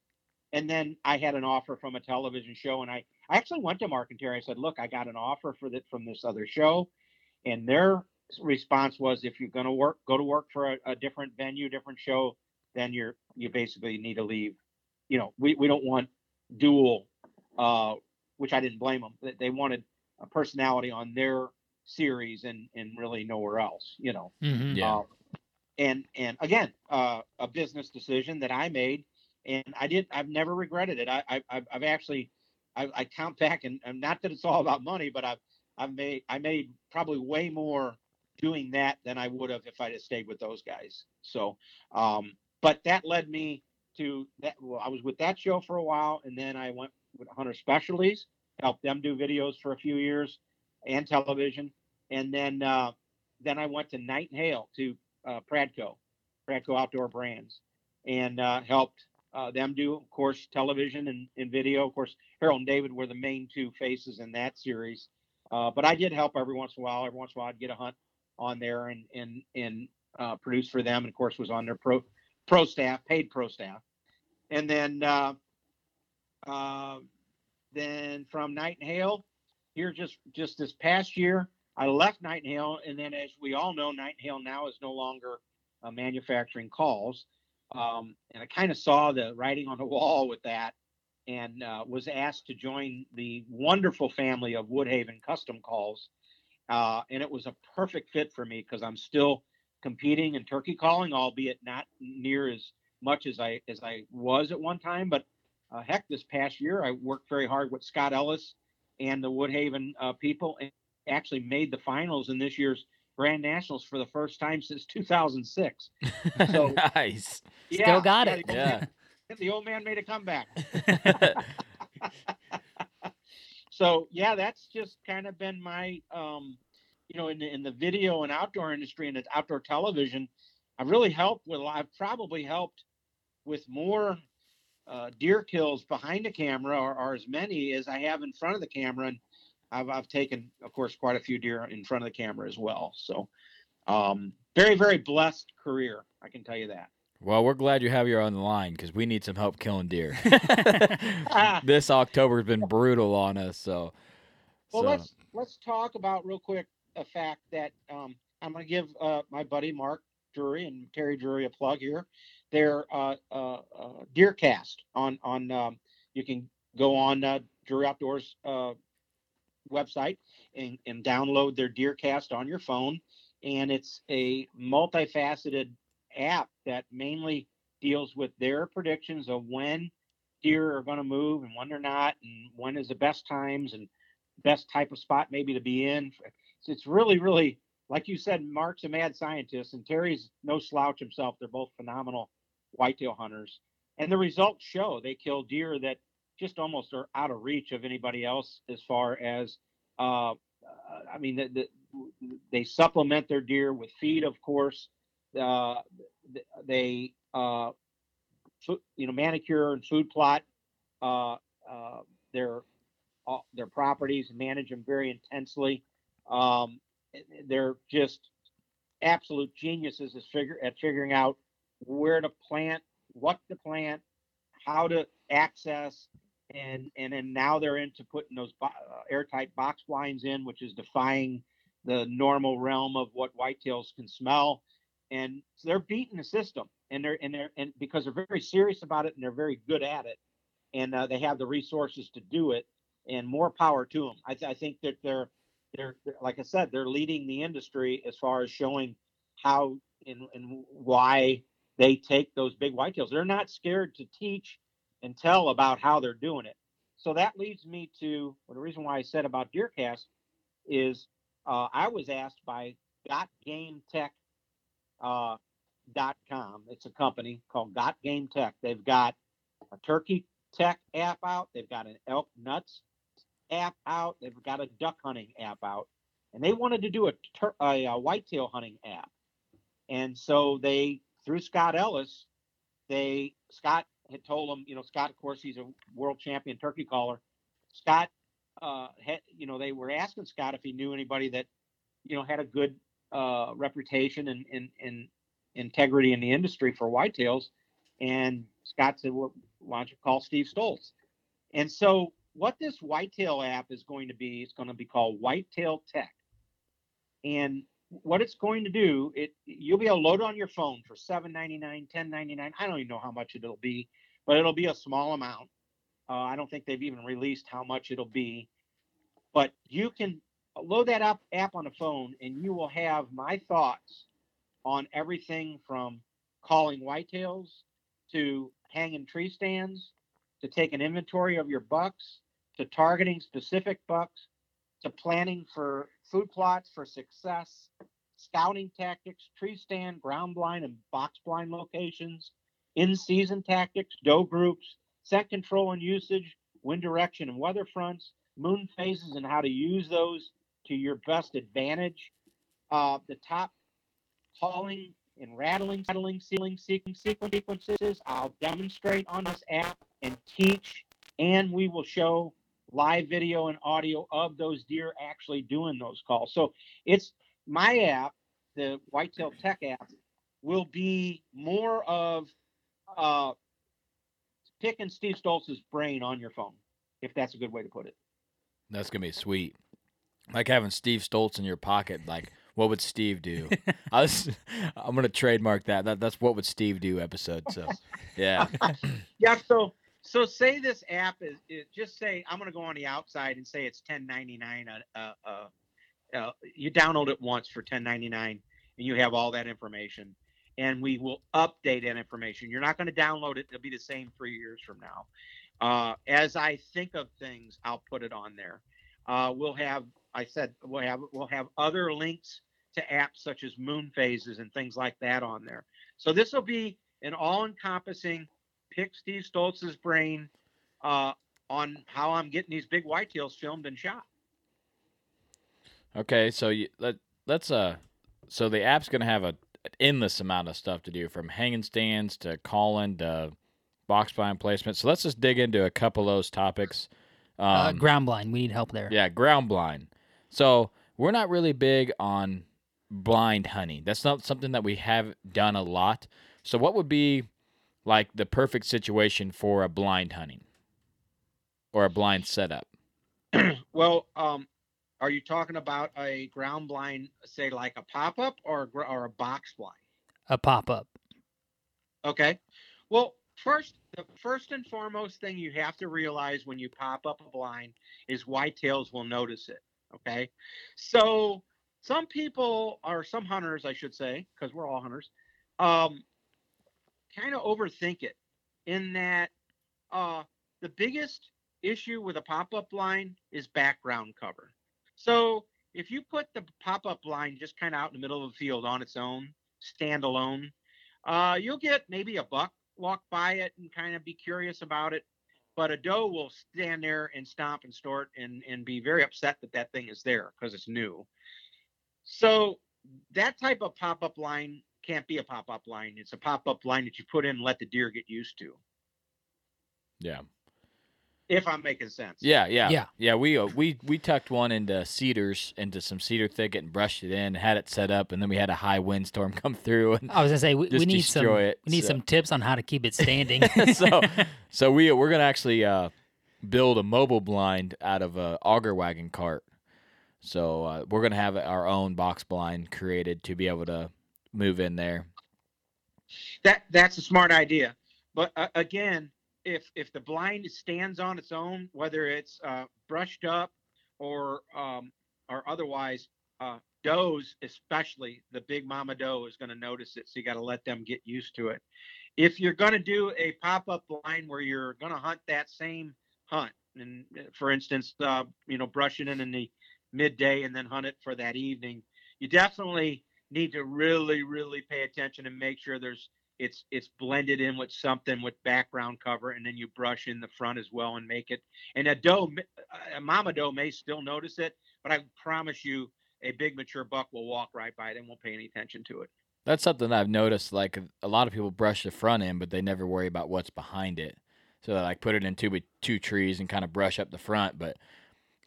and then I had an offer from a television show, and I I actually went to Mark and Terry. I said, "Look, I got an offer for that from this other show," and their response was, "If you're going to work, go to work for a, a different venue, different show, then you're you basically need to leave. You know, we we don't want dual, uh, which I didn't blame them. They- They wanted a personality on their series and and really nowhere else. You know." Mm-hmm. Yeah. Uh, and and again, uh, a business decision that I made, and I did. I've never regretted it. I, I I've, I've actually, I, I count back, and, and not that it's all about money, but I've I've made I made probably way more doing that than I would have if I'd have stayed with those guys. So, um, but that led me to that. Well, I was with that show for a while, and then I went with Hunter Specialties, helped them do videos for a few years, and television, and then uh, then I went to Knight and Hale to uh, Pradco, Pradco Outdoor Brands, and uh, helped uh, them do, of course, television and, and video. Of course, Harold and David were the main two faces in that series. Uh, but I did help every once in a while. Every once in a while, I'd get a hunt on there and and and uh, produce for them. And of course, was on their pro pro staff, paid pro staff. And then uh, then from Knight and Hale, here just just this past year, I left Knight and then as we all know, Knight and Hale now is no longer uh, manufacturing calls. Um, and I kind of saw the writing on the wall with that, and uh, was asked to join the wonderful family of Woodhaven Custom Calls. Uh, and it was a perfect fit for me because I'm still competing in turkey calling, albeit not near as much as I as I was at one time. But uh, heck, this past year I worked very hard with Scott Ellis and the Woodhaven uh, people, and actually made the finals in this year's Grand Nationals for the first time since 2006. So nice. Still got yeah, it. The old, Yeah. man, the old man made a comeback. so yeah, that's just kind of been my, um, you know, in the, in the video and outdoor industry and outdoor television, I've really helped with. a lot- I've probably helped with more uh, deer kills behind the camera, are, or as many as I have in front of the camera, and I've I've taken, of course, quite a few deer in front of the camera as well. So, um, very very blessed career, I can tell you that. Well, we're glad you have you on the line because we need some help killing deer. this October has been brutal on us. So, Well, so- let's let's talk about real quick a fact that um, I'm going to give uh, my buddy Mark Drury and Terry Drury a plug here. Their uh, uh, uh, Deercast on on um, you can go on uh, Drury Outdoors uh, website and, and download their deer cast on your phone, and it's a multifaceted app that mainly deals with their predictions of when deer are going to move and when they're not, and when is the best times and best type of spot maybe to be in. So it's really, really, like you said, Mark's a mad scientist and Terry's no slouch himself. They're both phenomenal whitetail hunters. And the results show they kill deer that just almost are out of reach of anybody else as far as, uh, uh, I mean, the, the, they supplement their deer with feed, of course. Uh, they, uh, you know, manicure and food plot uh, uh, their all their properties and manage them very intensely. Um, they're just absolute geniuses at, figure, at figuring out where to plant, what to plant, how to access, and and then now they're into putting those bo- uh, airtight box blinds in, which is defying the normal realm of what whitetails can smell. And so they're beating the system, and they're and they're and because they're very serious about it and they're very good at it, and uh, they have the resources to do it and more power to them. I, th- I think that they're, they're, like I said, they're leading the industry as far as showing how and, and why they take those big whitetails. They're not scared to teach and tell about how they're doing it. So that leads me to well, the reason why I said about Deercast is uh, I was asked by Got Game Tech uh, com. It's a company called Got Game Tech. They've got a turkey tech app out. They've got an elk nuts app out. They've got a duck hunting app out, and they wanted to do a, tur- a, a whitetail hunting app. And so they, through Scott Ellis, they Scott had told them, you know, Scott, of course, he's a world champion turkey caller. Scott, uh, had, you know, they were asking Scott if he knew anybody that, you know, had a good uh, reputation and, and, and integrity in the industry for whitetails. And Scott said, well, why don't you call Steve Stoltz? And so what this whitetail app is going to be is going to be called Whitetail Tech. And what it's going to do, it you'll be able to load on your phone for $7.99, $10.99. I don't even know how much it'll be, but it'll be a small amount. Uh, I don't think they've even released how much it'll be. But you can load that up app on the phone and you will have my thoughts on everything from calling whitetails to hanging tree stands to take an inventory of your bucks to targeting specific bucks to planning for food plots for success scouting tactics tree stand ground blind and box blind locations in season tactics doe groups scent control and usage wind direction and weather fronts moon phases and how to use those to your best advantage uh, the top calling and rattling, rattling, sealing, sequence, sequences. I'll demonstrate on this app and teach, and we will show live video and audio of those deer actually doing those calls. So it's my app, the Whitetail Tech app, will be more of uh, picking Steve Stoltz's brain on your phone, if that's a good way to put it. That's gonna be sweet. Like having Steve Stoltz in your pocket. Like, what would Steve do? I was, I'm gonna trademark that. That that's what would Steve do episode. So, yeah. yeah. So so say this app is, is just say I'm going to go on the outside and say it's 10.99. Uh, uh, uh, uh, you download it once for 10.99, and you have all that information. And we will update that information. You're not going to download it; it'll be the same three years from now. Uh, as I think of things, I'll put it on there. Uh, we'll have, I said, we'll have we'll have other links to apps such as moon phases and things like that on there. So this will be an all-encompassing pick Steve Stoltz's brain uh, on how I'm getting these big whitetails filmed and shot. Okay, so you, let let's uh, so the app's gonna have a an endless amount of stuff to do, from hanging stands to calling to box blind placement. So let's just dig into a couple of those topics. Um, uh, ground blind. We need help there. Yeah, ground blind. So we're not really big on blind hunting. That's not something that we have done a lot. So what would be like the perfect situation for a blind hunting or a blind setup? well, um, are you talking about a ground blind, say like a pop up or a, or a box blind? A pop up. Okay. Well, first, the first and foremost thing you have to realize when you pop up a blind is whitetails will notice it. Okay. So some people or some hunters, I should say, because we're all hunters, um, kind of overthink it in that uh, the biggest issue with a pop-up blind is background cover. So if you put the pop-up blind just kind of out in the middle of the field on its own, standalone, uh, you'll get maybe a buck walk by it and kind of be curious about it. But a doe will stand there and stomp and snort and, and be very upset that that thing is there because it's new. So that type of pop-up line can't be a pop-up line. It's a pop-up line that you put in and let the deer get used to. Yeah. If I'm making sense. Yeah, yeah, Yeah. yeah. We uh, we we tucked one into cedars, into some cedar thicket, and brushed it in. Had it set up, and then we had a high windstorm come through. And I was gonna say we, we need some it, we need so- some tips on how to keep it standing. so so we we're gonna actually uh, build a mobile blind out of a auger wagon cart. So uh, we're gonna have our own box blind created to be able to move in there. that that's a smart idea but uh, again if if the blind stands on its own whether it's uh, brushed up or um, or otherwise uh, does especially the big mama doe is going to notice it so you got to let them get used to it if you're going to do a pop-up blind where you're going to hunt that same hunt and uh, for instance uh, you know brush it in in the midday and then hunt it for that evening you definitely need to really really pay attention and make sure there's it's it's blended in with something with background cover and then you brush in the front as well and make it and a doe a mama doe may still notice it but i promise you a big mature buck will walk right by it and won't pay any attention to it That's something I've noticed. Like a lot of people brush the front end, but they never worry about what's behind it. So they like put it in two two trees and kind of brush up the front. But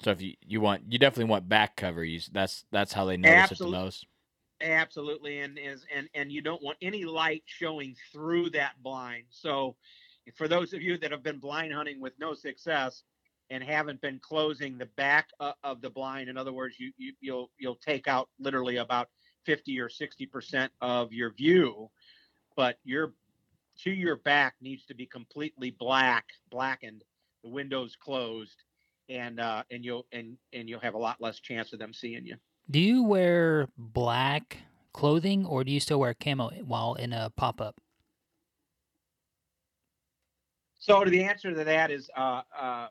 so if you, you want, you definitely want back cover. You that's that's how they notice it the most. Absolutely and is and and you don't want any light showing through that blind. So for those of you that have been blind hunting with no success and haven't been closing the back of the blind in other words you, you you'll you'll take out literally about 50 or 60 percent of your view but your to your back needs to be completely black blackened the windows closed and uh and you'll and and you'll have a lot less chance of them seeing you do you wear black clothing or do you still wear camo while in a pop up? So the answer to that is, uh, uh,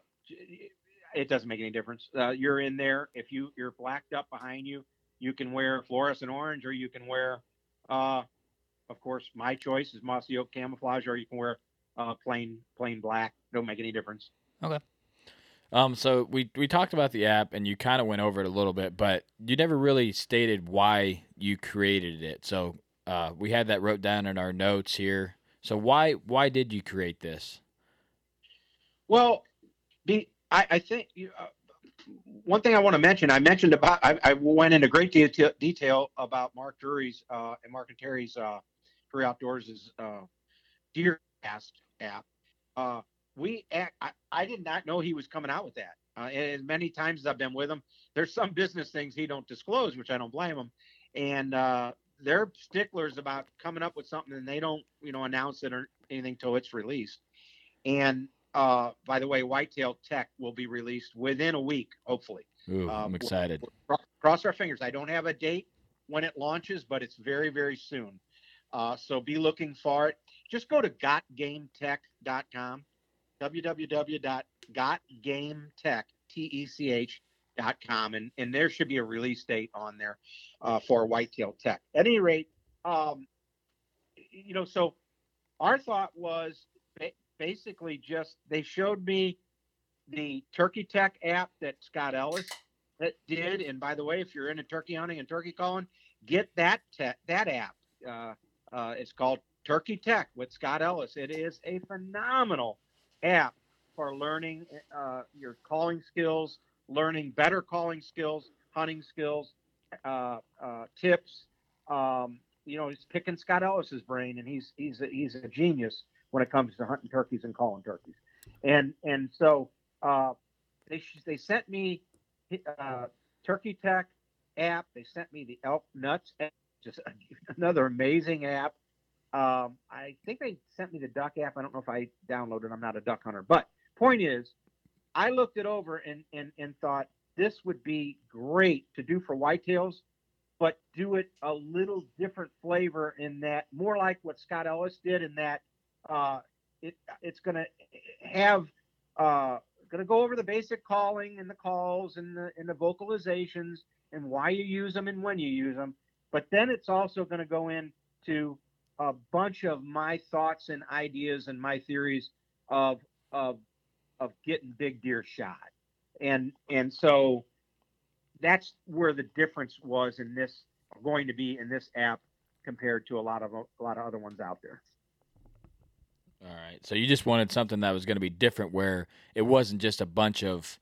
it doesn't make any difference. Uh, you're in there. If you you're blacked up behind you, you can wear fluorescent orange, or you can wear, uh, of course, my choice is mossy oak camouflage, or you can wear uh, plain plain black. Don't make any difference. Okay. Um, so we we talked about the app, and you kind of went over it a little bit, but you never really stated why you created it. So uh, we had that wrote down in our notes here. So why why did you create this? Well, be I, I think you, uh, one thing I want to mention. I mentioned about I, I went into great detail, detail about Mark Drury's uh, and Mark and Terry's uh, Drury Outdoors' uh, Deercast app. Uh, we act, I, I did not know he was coming out with that. Uh, and as many times as I've been with him, there's some business things he don't disclose, which I don't blame him. And uh, they're sticklers about coming up with something and they don't, you know, announce it or anything till it's released. And uh, by the way, Whitetail Tech will be released within a week, hopefully. Ooh, Um, I'm excited. Cro- Cross our fingers. I don't have a date when it launches, but it's very, very soon. Uh, so be looking for it. Just go to gotgametech.com, www.gotgametech.com, and, and there should be a release date on there uh, for Whitetail Tech. At any rate, um, you know, so our thought was ba- basically just they showed me the Turkey Tech app that Scott Ellis that did. And by the way, if you're into turkey hunting and turkey calling, get that te- that app. Uh, uh, it's called Turkey Tech with Scott Ellis. It is a phenomenal app for learning uh, your calling skills, learning better calling skills, hunting skills, uh, uh, tips, um, you know, he's picking Scott Ellis's brain, and he's he's a, he's a genius when it comes to hunting turkeys and calling turkeys. And and so uh, they they sent me uh, Turkey Tech app. They sent me the Elk Nuts, app, just another amazing app. Um, I think they sent me the duck app. I don't know if I downloaded. I'm not a duck hunter, but point is, I looked it over and and and thought this would be great to do for whitetails, but do it a little different flavor in that more like what Scott Ellis did in that uh, it it's going to have uh, to go over the basic calling and the calls and the and the vocalizations and why you use them and when you use them. But then it's also going to go into a bunch of my thoughts and ideas and my theories of of of getting big deer shot. And and so that's where the difference was in this going to be in this app compared to a lot of a lot of other ones out there. All right. So you just wanted something that was going to be different where it wasn't just a bunch of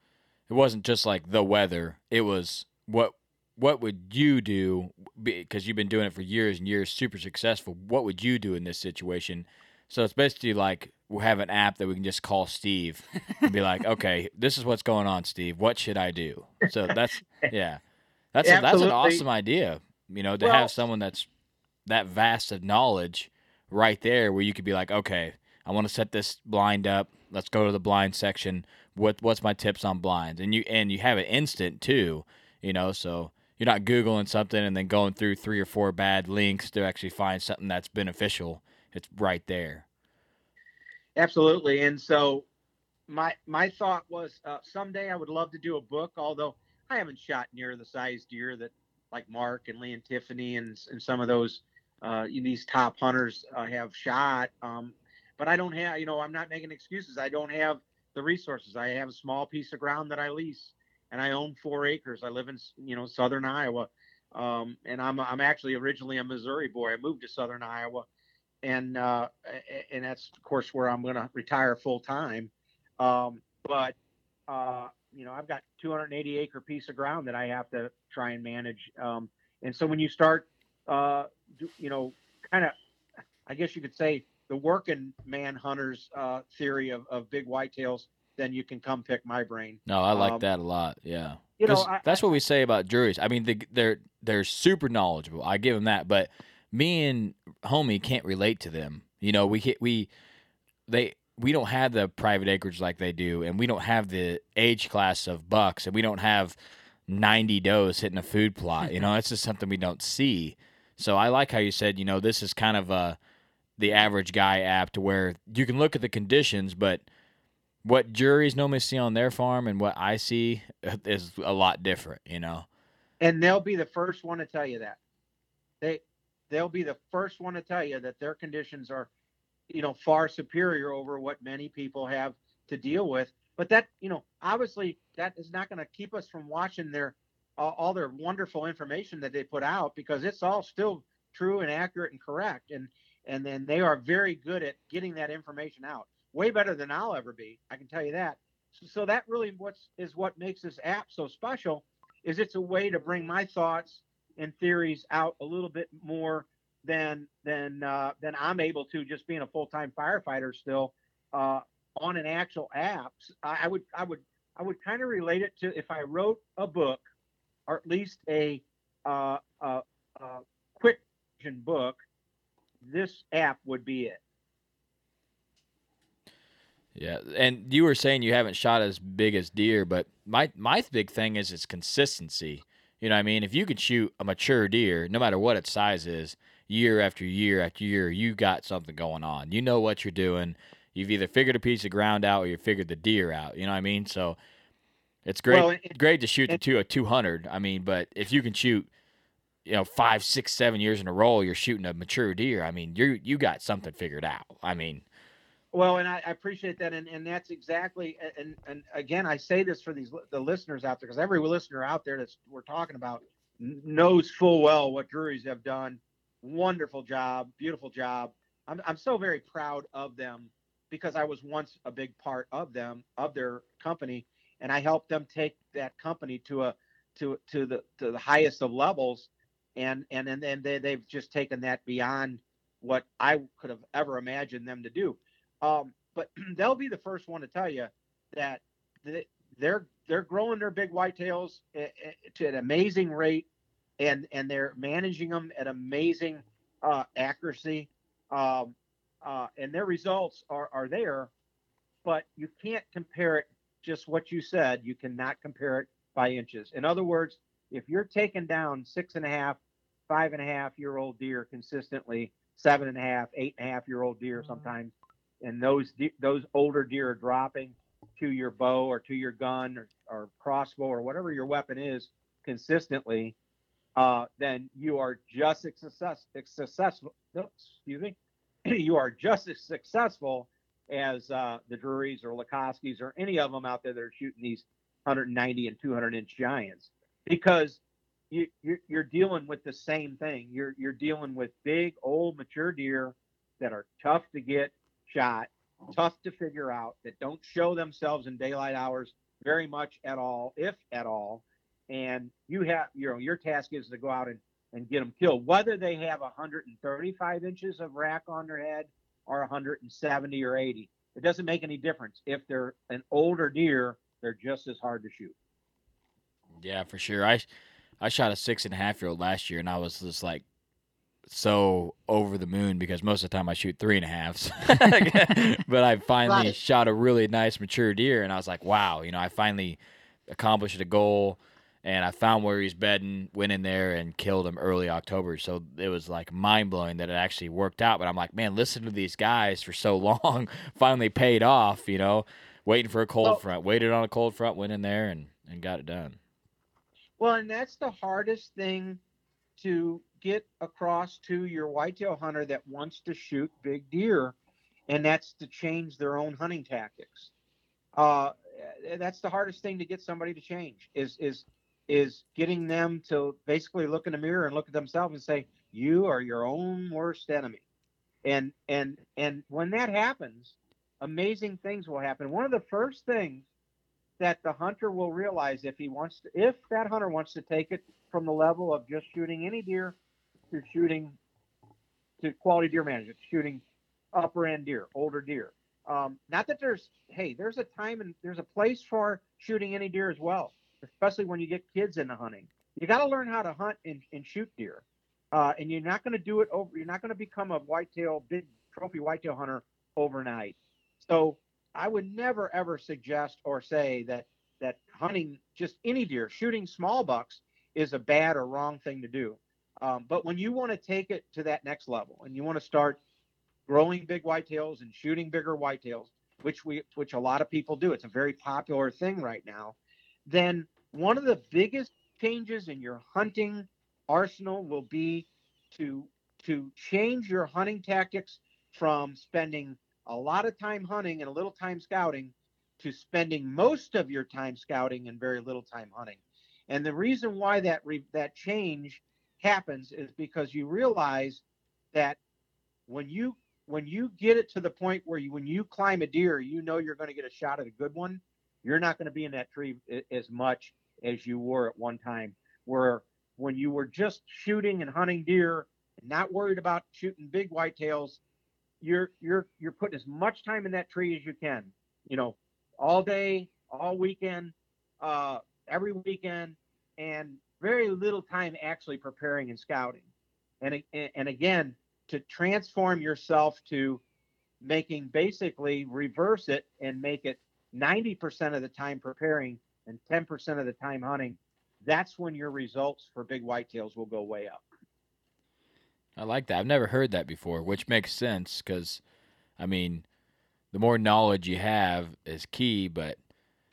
it wasn't just like the weather. It was what what would you do because you've been doing it for years and years super successful. What would you do in this situation? So it's basically like we have an app that we can just call Steve and be like, "Okay, this is what's going on, Steve. What should I do?" So that's yeah. That's a, that's an awesome idea, you know, to Well- have someone that's that vast of knowledge right there where you could be like, "Okay, I want to set this blind up. Let's go to the blind section. What what's my tips on blinds?" And you and you have it instant too, you know, so you're not googling something and then going through three or four bad links to actually find something that's beneficial. It's right there. Absolutely. And so my my thought was uh, someday I would love to do a book, although I haven't shot near the size deer that like Mark and Lee and Tiffany and and some of those uh, these top hunters uh, have shot. Um, but I don't have, you know, I'm not making excuses. I don't have the resources. I have a small piece of ground that I lease, and I own four acres. I live in, you know, southern Iowa, um, and I'm I'm actually originally a Missouri boy. I moved to southern Iowa, and uh, and that's of course where I'm going to retire full time. Um, but uh, you know, I've got 280 acre piece of ground that I have to try and manage. Um, and so when you start, uh, do, you know, kind of, I guess you could say the working man hunters uh, theory of, of big whitetails, then you can come pick my brain. No, I like Um, that a lot. Yeah, you know, I- that's what we say about Drurys. I mean, they, they're they're super knowledgeable. I give them that, but me and homie can't relate to them. You know, we we they we don't have the private acreage like they do, and we don't have the age class of bucks, and we don't have ninety does hitting a food plot. You know, it's just something we don't see. So I like how you said, you know, this is kind of a the average guy app to where you can look at the conditions, but what Drurys normally see on their farm and what I see uh, is a lot different, you know. and they'll be the first one to tell you that. They they'll be the first one to tell you that their conditions are you know far superior over what many people have to deal with. But that you know obviously that is not going to keep us from watching their all, all their wonderful information that they put out because it's all still true and accurate and correct. And and then they are very good at getting that information out way better than i'll ever be i can tell you that so, so that really what's is what makes this app so special is it's a way to bring my thoughts and theories out a little bit more than than uh, than I'm able to just being a full time firefighter still uh, on an actual app. I, I would I would I would kind of relate it to if I wrote a book or at least a uh, uh, uh, quick book. This app would be it. Yeah, and you were saying you haven't shot as big as deer, but my my big thing is its consistency. You know what I mean? If you could shoot a mature deer, no matter what its size is, year after year after year, you got something going on. You know what you're doing. You've either figured a piece of ground out or you figured the deer out. You know what I mean? So it's great Well, and- great to shoot the two a two hundred. I mean, but if you can shoot, you know, five, six, seven years in a row, you're shooting a mature deer. I mean, you you got something figured out. I mean, Well, and I, I appreciate that, and, and that's exactly, and and again, I say this for these the listeners out there because every listener out there that's we're talking about knows full well what Drurys have done. Wonderful job, beautiful job. I'm I'm so very proud of them because I was once a big part of them of their company, and I helped them take that company to a to to the to the highest of levels. and and and then they, they've just taken that beyond what I could have ever imagined them to do. Um, but they'll be the first one to tell you that they're they're growing their big whitetails to an amazing rate, and and they're managing them at amazing uh, accuracy, um, uh, and their results are are there. But you can't compare it just what you said. You cannot compare it by inches. In other words, if you're taking down six and a half, five and a half year old deer consistently, seven and a half, eight and a half year old deer mm-hmm. sometimes, and those those older deer are dropping to your bow or to your gun or, or crossbow or whatever your weapon is consistently, uh, then you are just as success, successful. No, excuse me, you are just as successful as uh, the Drurys or Lakoskys or any of them out there that are shooting these 190 and 200 inch giants because you, you're, you're dealing with the same thing. You're you're dealing with big, old, mature deer that are tough to get shot, uh-huh. tough to figure out, that don't show themselves in daylight hours very much at all, if at all. And you have, you know, your task is to go out and, and get them killed, whether they have 135 inches of rack on their head or 170 or 80. It doesn't make any difference. If they're an older deer, they're just as hard to shoot. Yeah, for sure. I I shot a six and a half year old last year, and I was just like so over the moon because most of the time I shoot three and a halves. but I finally shot a really nice mature deer, and I was like, wow, you know, I finally accomplished a goal. And I found where he's bedding, went in there and killed him early October. So it was like mind blowing that it actually worked out. But I'm like, man, listen to these guys for so long, finally paid off, you know, waiting for a cold well, front, waited on a cold front, went in there and, and got it done. Well, and that's the hardest thing to get across to your whitetail hunter that wants to shoot big deer, and that's to change their own hunting tactics. Uh, that's the hardest thing to get somebody to change is is is getting them to basically look in the mirror and look at themselves and say, "You are your own worst enemy." And and and when that happens, amazing things will happen. One of the first things that the hunter will realize if he wants to, if that hunter wants to take it from the level of just shooting any deer to shooting to quality deer management, shooting upper end deer, older deer. Um, not that there's, hey, there's a time and there's a place for shooting any deer as well, especially when you get kids into hunting. You got to learn how to hunt and, and shoot deer. Uh, and you're not going to do it over, you're not going to become a whitetail, big trophy whitetail hunter overnight. So I would never ever suggest or say that that hunting just any deer, shooting small bucks is a bad or wrong thing to do. Um, but when you want to take it to that next level and you want to start growing big whitetails and shooting bigger whitetails, which we which a lot of people do, it's a very popular thing right now. Then one of the biggest changes in your hunting arsenal will be to to change your hunting tactics from spending a lot of time hunting and a little time scouting to spending most of your time scouting and very little time hunting. And the reason why that re- that change happens is because you realize that when you when you get it to the point where you when you climb a deer, you know you're going to get a shot at a good one. You're not going to be in that tree as much as you were at one time, where when you were just shooting and hunting deer and not worried about shooting big whitetails, you're you're you're putting as much time in that tree as you can. You know, all day, all weekend, uh, every weekend, and very little time actually preparing and scouting. And and again, to transform yourself to making basically reverse it and make it 90% of the time preparing and 10% of the time hunting, that's when your results for big whitetails will go way up. I like that. I've never heard that before, which makes sense because, I mean, the more knowledge you have is key. But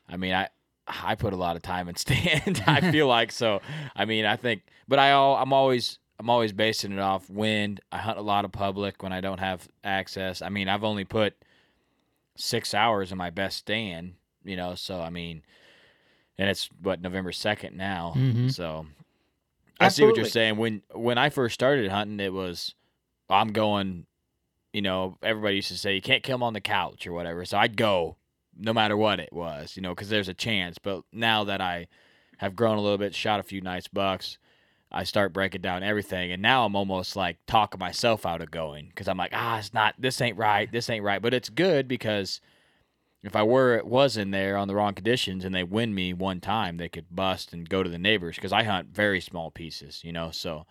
I mean, I I put a lot of time in stand. I feel like so. I mean, I think, but I all I'm always I'm always basing it off wind. I hunt a lot of public when I don't have access. I mean, I've only put six hours in my best stand, you know. So I mean, and it's what November second now. Mm-hmm. So I see what you're saying. When when I first started hunting, it was I'm going. You know, everybody used to say you can't kill them on the couch or whatever. So I'd go no matter what it was. You know, because there's a chance. But now that I have grown a little bit, shot a few nice bucks, I start breaking down everything, and now I'm almost like talking myself out of going because I'm like, ah, it's not. This ain't right. This ain't right. But it's good because if I were it was in there on the wrong conditions and they win me one time, they could bust and go to the neighbors because I hunt very small pieces, you know. So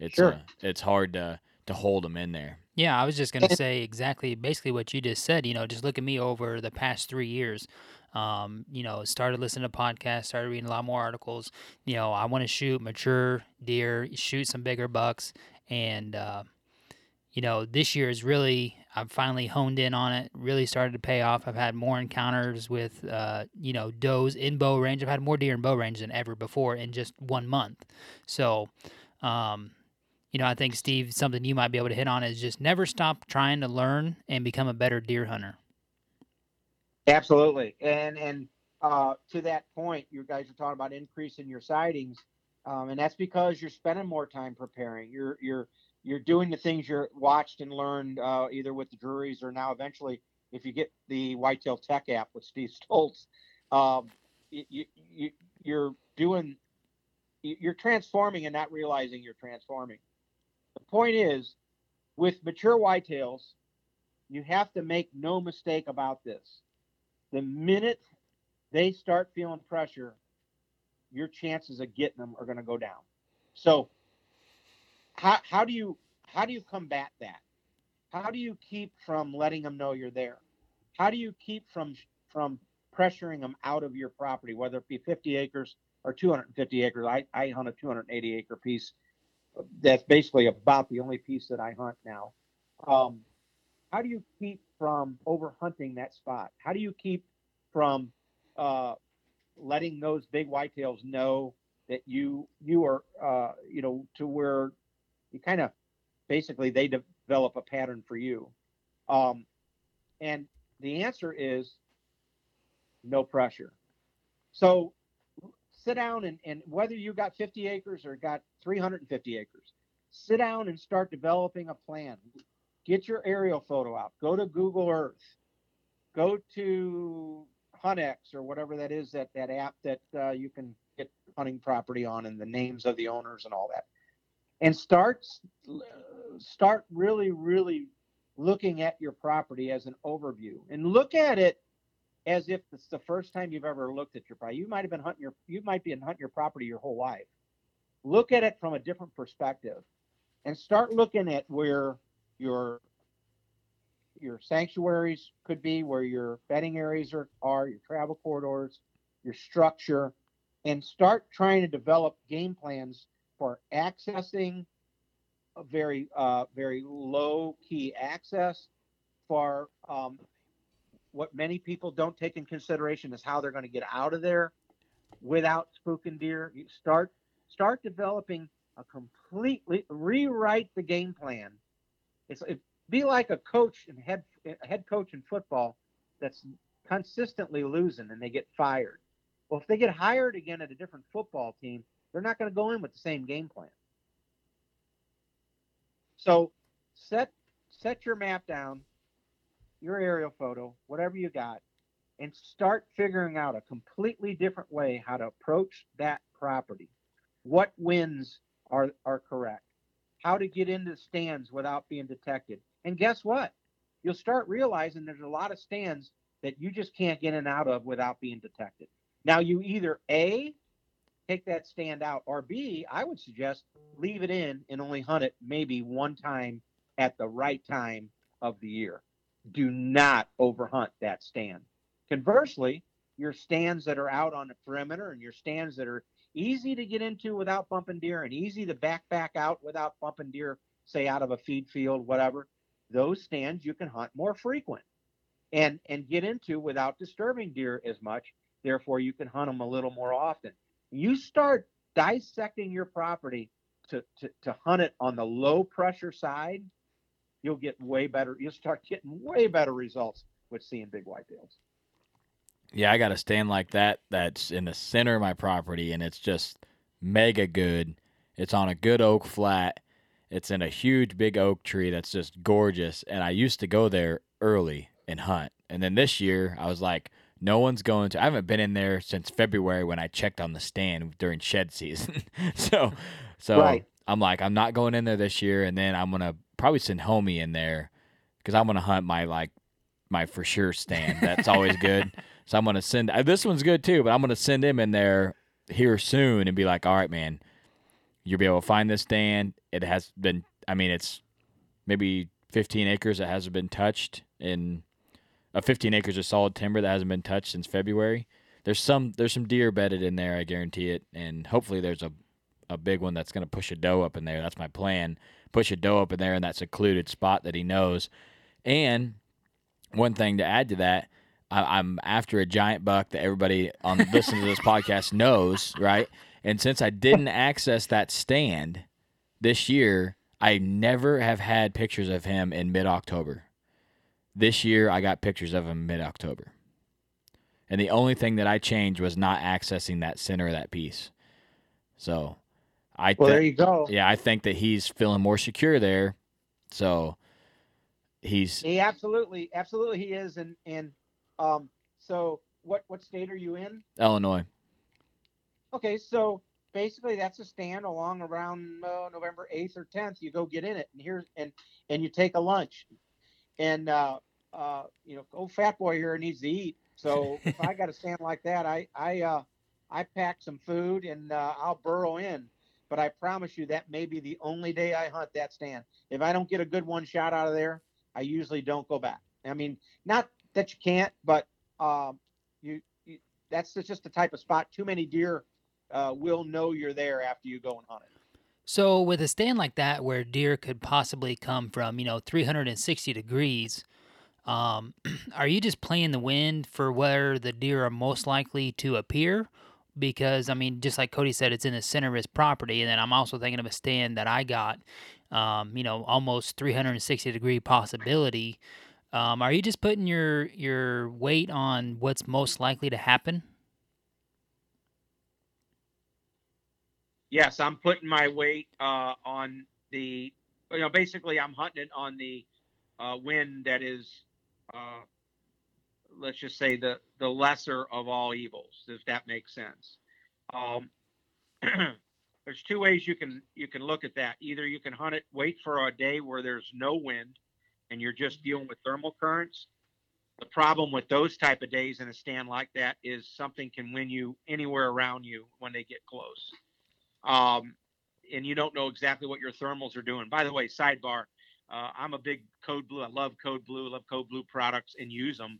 it's Sure. uh, it's hard to to hold them in there. Yeah, I was just gonna say exactly, basically what you just said. You know, just look at me over the past three years. Um, you know, started listening to podcasts, started reading a lot more articles. You know, I want to shoot mature deer, shoot some bigger bucks, and uh, you know, this year is really I've finally honed in on it. Really started to pay off. I've had more encounters with uh, you know does in bow range. I've had more deer in bow range than ever before in just one month. So. Um, you know, I think Steve, something you might be able to hit on is just never stop trying to learn and become a better deer hunter. Absolutely, and and uh, to that point, you guys are talking about increasing your sightings, um, and that's because you're spending more time preparing. You're you're you're doing the things you're watched and learned uh, either with the Drurys or now eventually, if you get the Whitetail Tech app with Steve Stoltz, um, you, you, you you're doing you're transforming and not realizing you're transforming. Point is, with mature whitetails, you have to make no mistake about this the minute they start feeling pressure, your chances of getting them are going to go down. So, how how do you how do you combat that? How do you keep from letting them know you're there? How do you keep from from pressuring them out of your property, whether it be 50 acres or 250 acres? I I hunt a 280 acre piece. That's basically about the only piece that I hunt now. Um, how do you keep from over hunting that spot? How do you keep from uh, letting those big whitetails know that you you are uh, you know to where you kind of basically they develop a pattern for you, um, and the answer is no pressure. So sit down and, and whether you got 50 acres or got 350 acres, sit down and start developing a plan get your aerial photo out. Go to Google Earth. Go to onX or whatever that is that that app that uh, you can get hunting property on and the names of the owners and all that, and start start really really looking at your property as an overview and look at it as if it's the first time you've ever looked at your property. You might have been hunting your you might be hunting your property your whole life. Look at it from a different perspective, and start looking at where your your sanctuaries could be where your bedding areas are, are your travel corridors your structure and start trying to develop game plans for accessing a very uh, very low key access for um, what many people don't take in consideration is how they're going to get out of there without spooking deer you start start developing a completely rewrite the game plan it's it be like a coach and head head coach in football that's consistently losing and they get fired. Well, if they get hired again at a different football team, they're not going to go in with the same game plan. So set set your map down, your aerial photo, whatever you got, and start figuring out a completely different way how to approach that property. What winds are are correct? How to get into stands without being detected. And guess what? You'll start realizing there's a lot of stands that you just can't get in and out of without being detected. Now, you either A, take that stand out, or B, I would suggest leave it in and only hunt it maybe one time at the right time of the year. Do not overhunt that stand. Conversely, your stands that are out on the perimeter and your stands that are easy to get into without bumping deer and easy to back back out without bumping deer, say out of a feed field, whatever, those stands you can hunt more frequent and and get into without disturbing deer as much. Therefore, you can hunt them a little more often. You start dissecting your property to, to, to hunt it on the low pressure side, you'll get way better. You'll start getting way better results with seeing big whitetails. Yeah, I got a stand like that that's in the center of my property and it's just mega good. It's on a good oak flat. It's in a huge big oak tree that's just gorgeous. And I used to go there early and hunt. And then this year I was like, no one's going to I haven't been in there since February when I checked on the stand during shed season. so So Right. I'm like, I'm not going in there this year, and then I'm gonna probably send Homie in there because I'm gonna hunt my like my for sure stand. That's always good. So I'm gonna send uh, this one's good too, but I'm gonna send him in there here soon and be like, all right, man, you'll be able to find this stand. It has been, I mean, it's maybe 15 acres that hasn't been touched in uh, 15 acres of solid timber that hasn't been touched since February. There's some there's some deer bedded in there, I guarantee it, and hopefully there's a a big one that's going to push a doe up in there. That's my plan. Push a doe up in there in that secluded spot that he knows. And one thing to add to that, I, I'm after a giant buck that everybody on listening to this podcast knows, right? And since I didn't access that stand this year, I never have had pictures of him in mid October. This year, I got pictures of him mid October. And the only thing that I changed was not accessing that center of that piece. So I Well, thi- there you go. Yeah, I think that he's feeling more secure there. So he's He absolutely, absolutely, he is. And and um, so what what state are you in? Illinois. Okay, so basically that's a stand along around uh, November eighth or tenth. You go get in it, and here's and and you take a lunch, and uh, uh, you know, old fat boy here needs to eat. So if I got a stand like that, I I uh, I pack some food and uh, I'll burrow in. But I promise you that may be the only day I hunt that stand. If I don't get a good one shot out of there, I usually don't go back. I mean, not that you can't, but um, you, you that's just the type of spot. Too many deer uh, will know you're there after you go and hunt it. So with a stand like that where deer could possibly come from, you know, 360 degrees, um, are you just playing the wind for where the deer are most likely to appear? Because I mean, just like Cody said, it's in the center of his property, and then I'm also thinking of a stand that I got, um, you know, almost 360 degree possibility. Um, are you just putting your your weight on what's most likely to happen? Yes, I'm putting my weight uh, on the. You know, basically, I'm hunting it on the uh, wind that is, uh, let's just say the the lesser of all evils, if that makes sense. Um, there's two ways you can you can look at that. Either you can hunt it, wait for a day where there's no wind, and you're just dealing with thermal currents. The problem with those type of days in a stand like that is something can win you anywhere around you when they get close um, and you don't know exactly what your thermals are doing. By the way, sidebar, uh, I'm a big Code Blue. I love Code Blue. I Love Code Blue products and use them.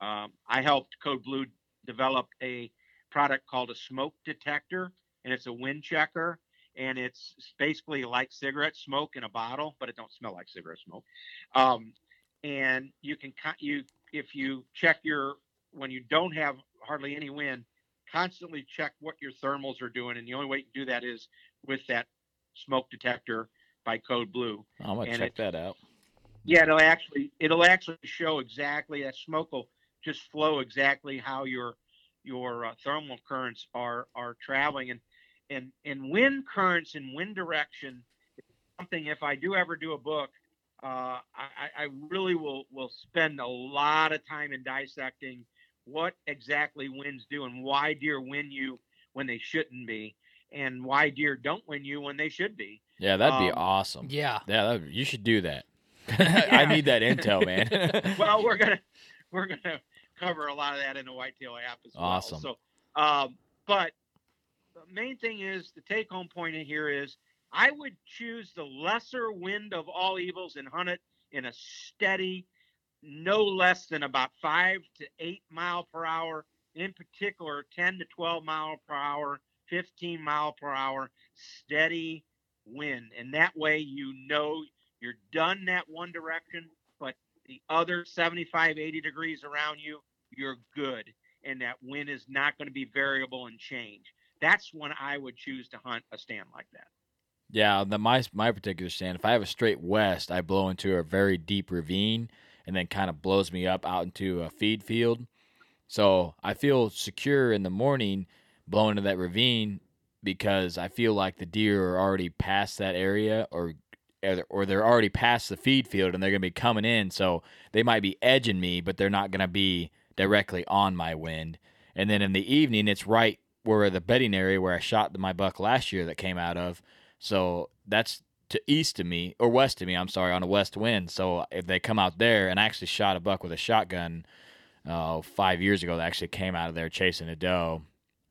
Um, I helped Code Blue develop a product called a smoke detector, and it's a wind checker, and it's basically like cigarette smoke in a bottle, but it don't smell like cigarette smoke. Um, and you can you if you check your when you don't have hardly any wind, constantly check what your thermals are doing, and the only way you can do that is with that smoke detector by Code Blue. I'm gonna And check that out. Yeah, it'll actually it'll actually show exactly that smoke will just flow exactly how your your uh, thermal currents are are traveling and and and wind currents and wind direction is something if I do ever do a book uh, I, I really will will spend a lot of time in dissecting what exactly winds do and why deer win you when they shouldn't be and why deer don't win you when they should be. Yeah, that'd be Um, awesome. Yeah. Yeah, that, you should do that. I need that intel, man. well, we're gonna we're gonna cover a lot of that in the whitetail app as well. Awesome. So, um, but the main thing is the take home point in here is I would choose the lesser wind of all evils and hunt it in a steady, no less than about five to eight mile per hour. In particular, 10 to 12 mile per hour, 15 mile per hour, steady wind. And that way you know you're done that one direction, but the other 75, 80 degrees around you, you're good. And that wind is not going to be variable and change. That's when I would choose to hunt a stand like that. Yeah, the my my particular stand. If I have a straight west, I blow into a very deep ravine, and then kind of blows me up out into a feed field. So I feel secure in the morning blowing into that ravine because I feel like the deer are already past that area, or or they're already past the feed field, and they're gonna be coming in. So they might be edging me, but they're not gonna be directly on my wind. And then in the evening, it's right where the bedding area where I shot my buck last year that came out of. So that's to east of me or west of me. I'm sorry, on a west wind. So if they come out there, and I actually shot a buck with a shotgun uh, five years ago that actually came out of there chasing a doe.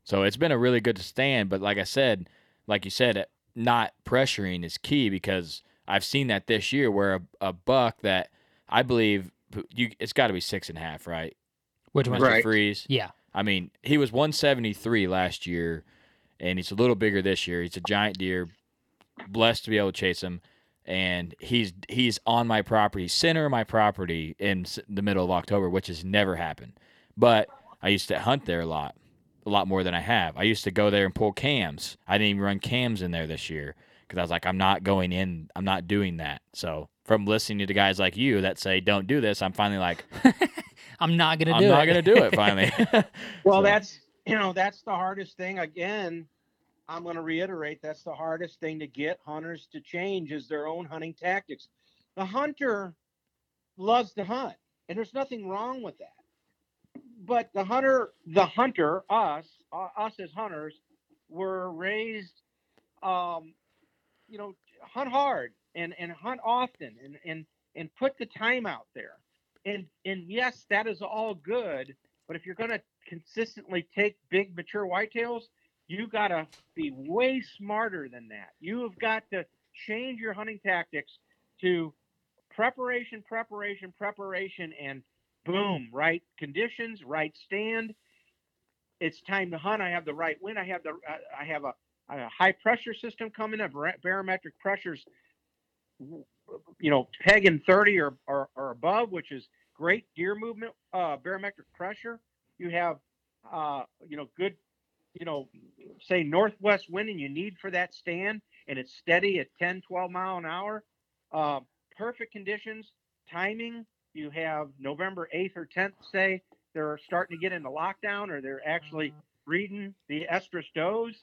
So it's been a really good stand. But like I said, like you said, not pressuring is key because I've seen that this year where a, a buck that I believe you it's got to be six and a half, right? Which one? Mr. Right. Freeze. Yeah. I mean, he was 173 last year, and he's a little bigger this year. He's a giant deer. Blessed to be able to chase him, and he's he's on my property, center of my property in the middle of October, which has never happened. But I used to hunt there a lot, a lot more than I have. I used to go there and pull cams. I didn't even run cams in there this year because I was like, I'm not going in. I'm not doing that. So from listening to guys like you that say don't do this, I'm finally like, I'm not gonna do it. I'm not gonna do it. Finally. Well, So- that's you know that's the hardest thing. Again, I'm going to reiterate that's the hardest thing to get hunters to change is their own hunting tactics. The hunter loves to hunt, and there's nothing wrong with that. But the hunter, the hunter, us, uh, us as hunters, were raised, um, you know, hunt hard and and hunt often and and and put the time out there. And and yes, that is all good. But if you're going to consistently take big mature whitetails, you got to be way smarter than that. You have got to change your hunting tactics to preparation, preparation, preparation, and boom, right conditions, right stand. It's time to hunt. I have the right wind. I have the uh, I have a, a high pressure system coming up. Barometric pressures, you know, pegging 30 or, or, or above, which is great deer movement, uh, barometric pressure. You have, uh, you know, good, you know, say northwest wind and you need for that stand and it's steady at 10, 12 mile an hour. Uh, perfect conditions, timing. You have November 8th or 10th, say they're starting to get into lockdown or they're actually breeding the estrus does.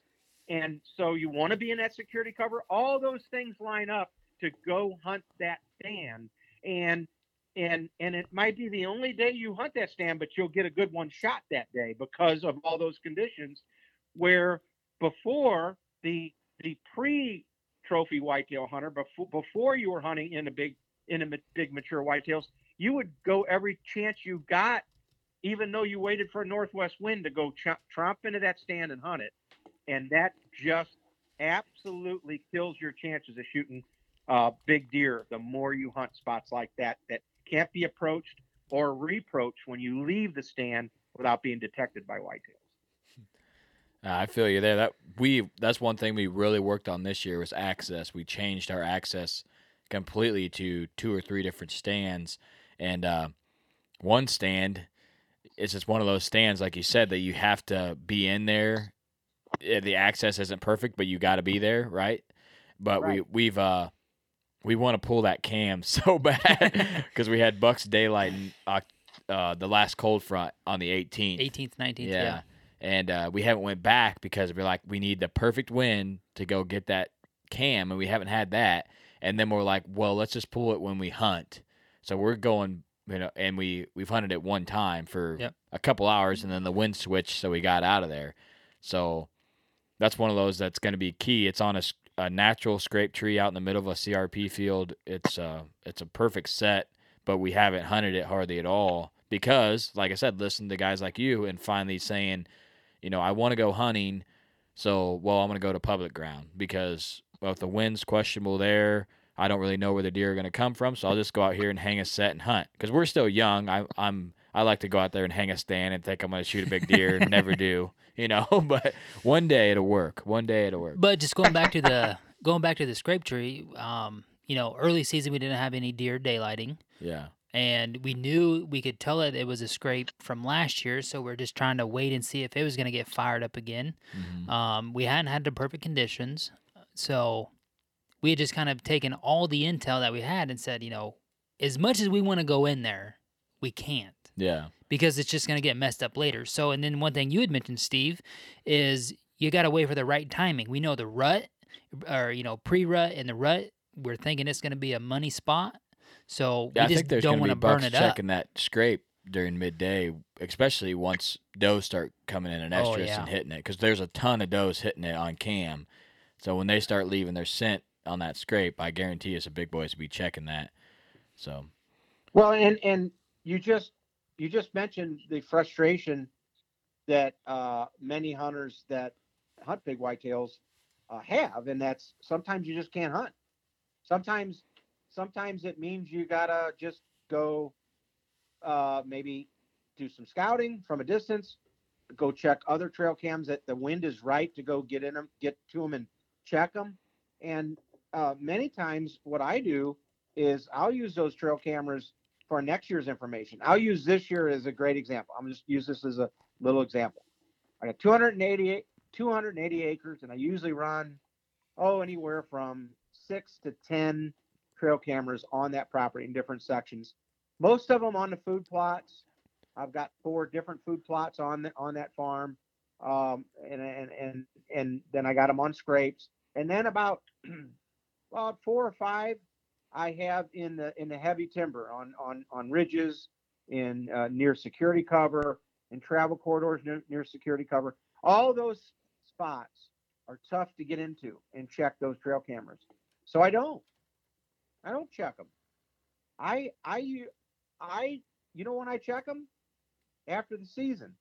And so you want to be in that security cover. All those things line up to go hunt that stand. And and and it might be the only day you hunt that stand, but you'll get a good one shot that day because of all those conditions. Where before the the pre trophy whitetail hunter, before before you were hunting in a big in a big mature whitetails, you would go every chance you got, even though you waited for a northwest wind to go tromp into that stand and hunt it, and that just absolutely kills your chances of shooting uh, big deer. The more you hunt spots like that that can't be approached or reapproached when you leave the stand without being detected by whitetails. Uh, I feel you there. That we that's one thing we really worked on this year was access. We changed our access completely to two or three different stands, and uh, one stand is just one of those stands, like you said, that you have to be in there. The access isn't perfect, but you got to be there, right? But we we've uh we want to pull that cam so bad because we had Bucks daylight in, uh, uh, the last cold front on the 18th. 18th, 19th. Yeah. Yeah. And uh, we haven't went back because we're like we need the perfect wind to go get that cam, and we haven't had that. And then we're like, well, let's just pull it when we hunt. So we're going, you know, and we we've hunted it one time for Yep. a couple hours, and then the wind switched, so we got out of there. So that's one of those that's going to be key. It's on a, s- a natural scrape tree out in the middle of a CRP field. It's uh it's a perfect set, but we haven't hunted it hardly at all because, like I said, listen to guys like you and finally saying, you know, I want to go hunting, so well I'm going to go to public ground because well if the wind's questionable there, I don't really know where the deer are going to come from, so I'll just go out here and hang a set and hunt because we're still young. I, I'm I like to go out there and hang a stand and think I'm going to shoot a big deer and never do, you know. But one day it'll work. One day it'll work. But just going back to the going back to the scrape tree, um, you know, early season we didn't have any deer daylighting, Yeah. and we knew we could tell that it was a scrape from last year, so we're just trying to wait and see if it was going to get fired up again. Mhm. Um, we hadn't had the perfect conditions, so we had just kind of taken all the intel that we had and said, you know, as much as we want to go in there, we can't Yeah. because it's just going to get messed up later. So, and then one thing you had mentioned, Steve, is you got to wait for the right timing. We know the rut, or you know, pre-rut and the rut. We're thinking it's going to be a money spot, so Yeah, I we just think there's don't going to want to burn bucks it up. checking that scrape during midday, especially once does start coming in an Oh, estrus yeah. and hitting it, because there's a ton of does hitting it on cam. So when they start leaving their scent on that scrape, I guarantee us a big boys will be checking that. So Well, and and you just you just mentioned the frustration that uh, many hunters that hunt big whitetails uh, have, and that's sometimes you just can't hunt. Sometimes, sometimes it means you gotta just go, uh, maybe do some scouting from a distance, go check other trail cams that the wind is right to go get in them, get to them, and check them. And uh, many times, what I do is I'll use those trail cameras for next year's information. I'll use this year as a great example. I'm just use this as a little example. I got 288 280 acres, and I usually run oh anywhere from six to ten trail cameras on that property in different sections. Most of them on the food plots. I've got four different food plots on the, on that farm, um, and and and and then I got them on scrapes, and then about about four or five I have in the in the heavy timber on on on ridges, in uh, near security cover, in travel corridors near, near security cover. All those spots are tough to get into and check those trail cameras. So I don't. I don't check them. I I I you know when I check them after the season.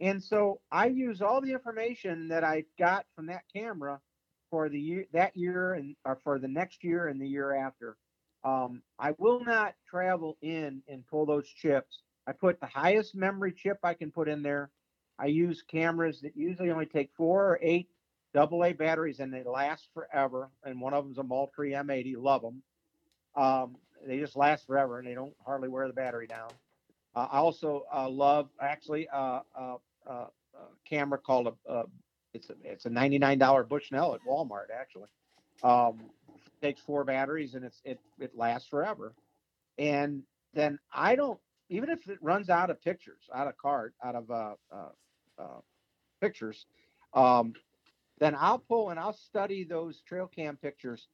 And so I use all the information that I got from that camera for the year that year and or for the next year and the year after. Um, I will not travel in and pull those chips. I put the highest memory chip I can put in there. I use cameras that usually only take four or eight double A batteries and they last forever. And one of them's a Moultrie M80. Love them. Um, they just last forever and they don't hardly wear the battery down. Uh, I also uh, love actually uh, uh, uh, a camera called a uh, it's a it's a ninety nine dollar Bushnell at Walmart actually. Um, takes four batteries and it's it it lasts forever. And then I don't even if it runs out of pictures, out of card, out of uh, uh, uh, pictures, um, then I'll pull and I'll study those trail cam pictures.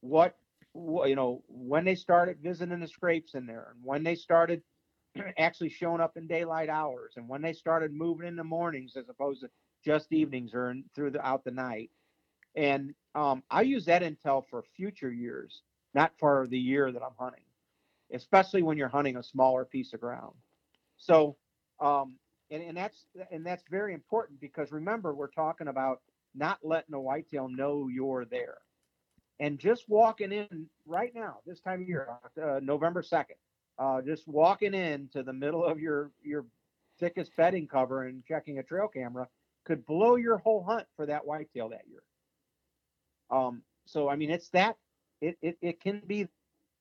What you know when they started visiting the scrapes in there, and when they started actually showing up in daylight hours, and when they started moving in the mornings as opposed to just evenings or in, throughout the night. And um, I use that intel for future years, not for the year that I'm hunting, especially when you're hunting a smaller piece of ground. So, um, and, and that's and that's very important because remember we're talking about not letting a whitetail know you're there, and just walking in right now this time of year, uh, November second, uh, just walking into the middle of your your thickest bedding cover and checking a trail camera could blow your whole hunt for that whitetail that year. Um, so I mean, it's that it it, it can be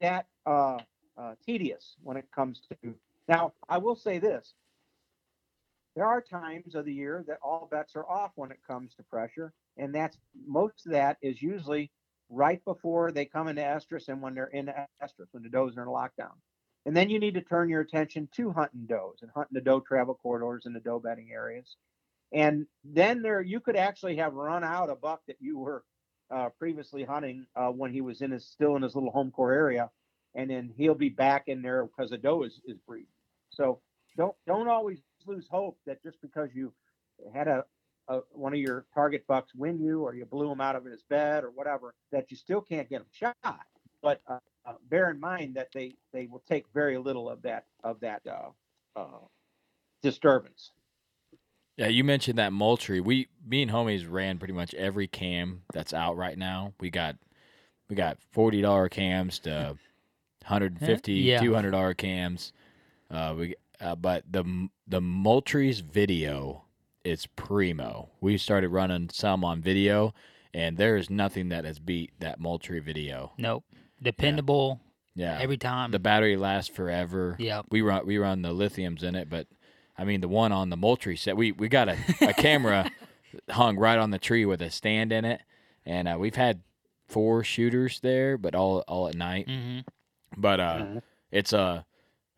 that uh, uh, tedious when it comes to. Now, I will say this: there are times of the year that all bets are off when it comes to pressure, and that's most of that is usually right before they come into estrus and when they're in estrus when the does are in lockdown. And then you need to turn your attention to hunting does and hunting the doe travel corridors and the doe bedding areas. And then there, you could actually have run out a buck that you were uh, previously hunting uh, when he was in his still in his little home core area, and then he'll be back in there because the doe is, is breeding. So don't don't always lose hope that just because you had a, a one of your target bucks win you or you blew him out of his bed or whatever that you still can't get him shot. But uh, uh, bear in mind that they they will take very little of that of that uh, uh, disturbance. Yeah, you mentioned that Moultrie. We, me and homies ran pretty much every cam that's out right now. We got, we got forty dollar cams to 150 Yeah. 200 dollar cams. Uh, we, uh, but the the Moultrie's video is primo. We started running some on video, and there is nothing that has beat that Moultrie video. Nope. Dependable. Yeah, Every time. the battery lasts forever. Yep. we run we run the lithiums in it, but I mean the one on the Moultrie set, we we got a, a camera hung right on the tree with a stand in it, and uh, we've had four shooters there, but all all at night. hmm But uh, it's uh,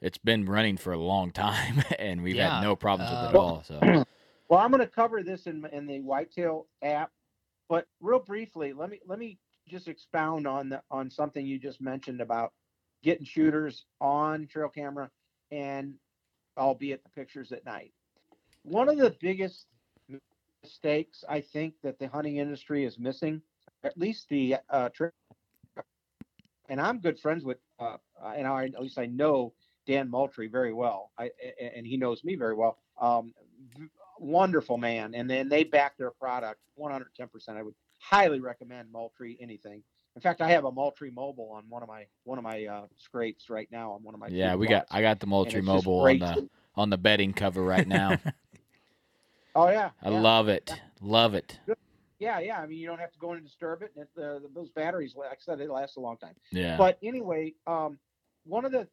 it's been running for a long time, and we've Yeah, had no problems with it at uh, all. So Well, I'm going to cover this in in the Whitetail app, but real briefly, let me let me just expound on the on something you just mentioned about getting shooters on trail camera and albeit the pictures at night. One of the biggest mistakes I think that the hunting industry is missing, at least the uh, trail. And I'm good friends with, uh, and I, at least I know Dan Moultrie very well. I and he knows me very well. Um, wonderful man, and then they back their product 110. percent I would highly recommend Moultrie anything. In fact, I have a Moultrie mobile on one of my one of my uh, scrapes right now on one of my. Yeah, we got I got the Moultrie mobile on the on the bedding cover right now. oh yeah, I yeah. love it, love it. Yeah, yeah. I mean, you don't have to go in and disturb it. And uh, those batteries, like I said, they last a long time. Yeah. But anyway, um, one of the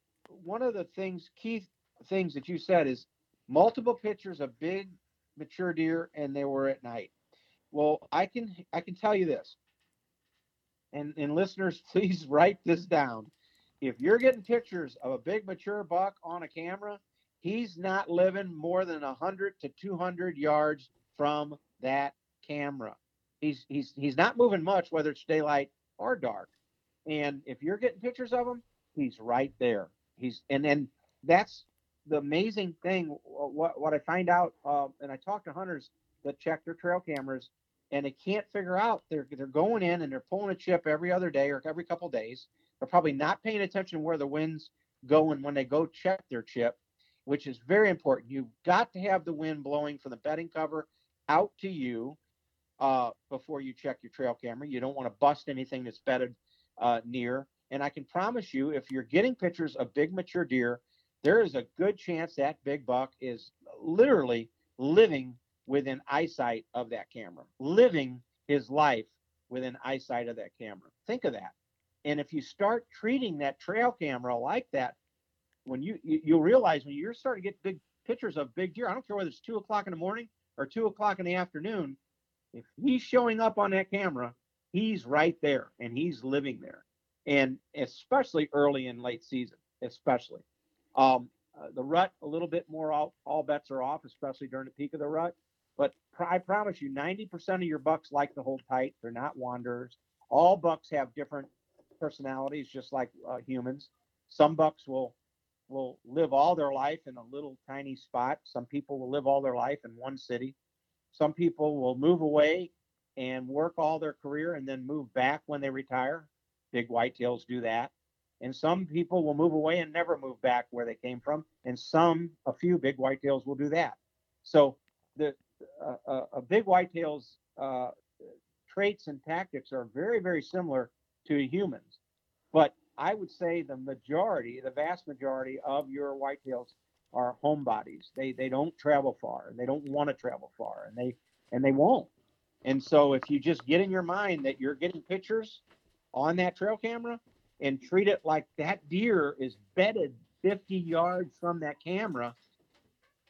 one of the things, key things that you said is multiple pictures of big mature deer, and they were at night. Well, I can I can tell you this, and and listeners, please write this down. If you're getting pictures of a big mature buck on a camera, he's not living more than 100 to 200 yards from that camera. He's he's he's not moving much, whether it's daylight or dark. And if you're getting pictures of him, he's right there. He's and then that's the amazing thing. What what I find out, uh, and I talk to hunters that check their trail cameras, and they can't figure out they're they're going in and they're pulling a chip every other day or every couple days. They're probably not paying attention where the wind's going when they go check their chip, which is very important. You've got to have the wind blowing from the bedding cover out to you uh, before you check your trail camera. You don't want to bust anything that's bedded uh, near. And I can promise you, if you're getting pictures of big mature deer, there is a good chance that big buck is literally living within eyesight of that camera, living his life within eyesight of that camera. Think of that. And if you start treating that trail camera like that, when you, you you'll realize when you're starting to get big pictures of big deer, I don't care whether it's two o'clock in the morning or two o'clock in the afternoon, if he's showing up on that camera, he's right there and he's living there. And especially early in late season, especially. Um, uh, the rut, a little bit more, all, all bets are off, especially during the peak of the rut. But I promise you, 90% of your bucks like to hold tight. They're not wanderers. All bucks have different personalities, just like uh, humans. Some bucks will will live all their life in a little tiny spot. Some people will live all their life in one city. Some people will move away and work all their career and then move back when they retire. Big whitetails do that. And some people will move away and never move back where they came from. And some, a few big whitetails will do that. So the uh, uh, a big whitetail's uh, traits and tactics are very, very similar to humans. But I would say the majority, the vast majority of your whitetails are homebodies. They they don't travel far and they don't want to travel far and they and they won't. And so if you just get in your mind that you're getting pictures on that trail camera and treat it like that deer is bedded 50 yards from that camera,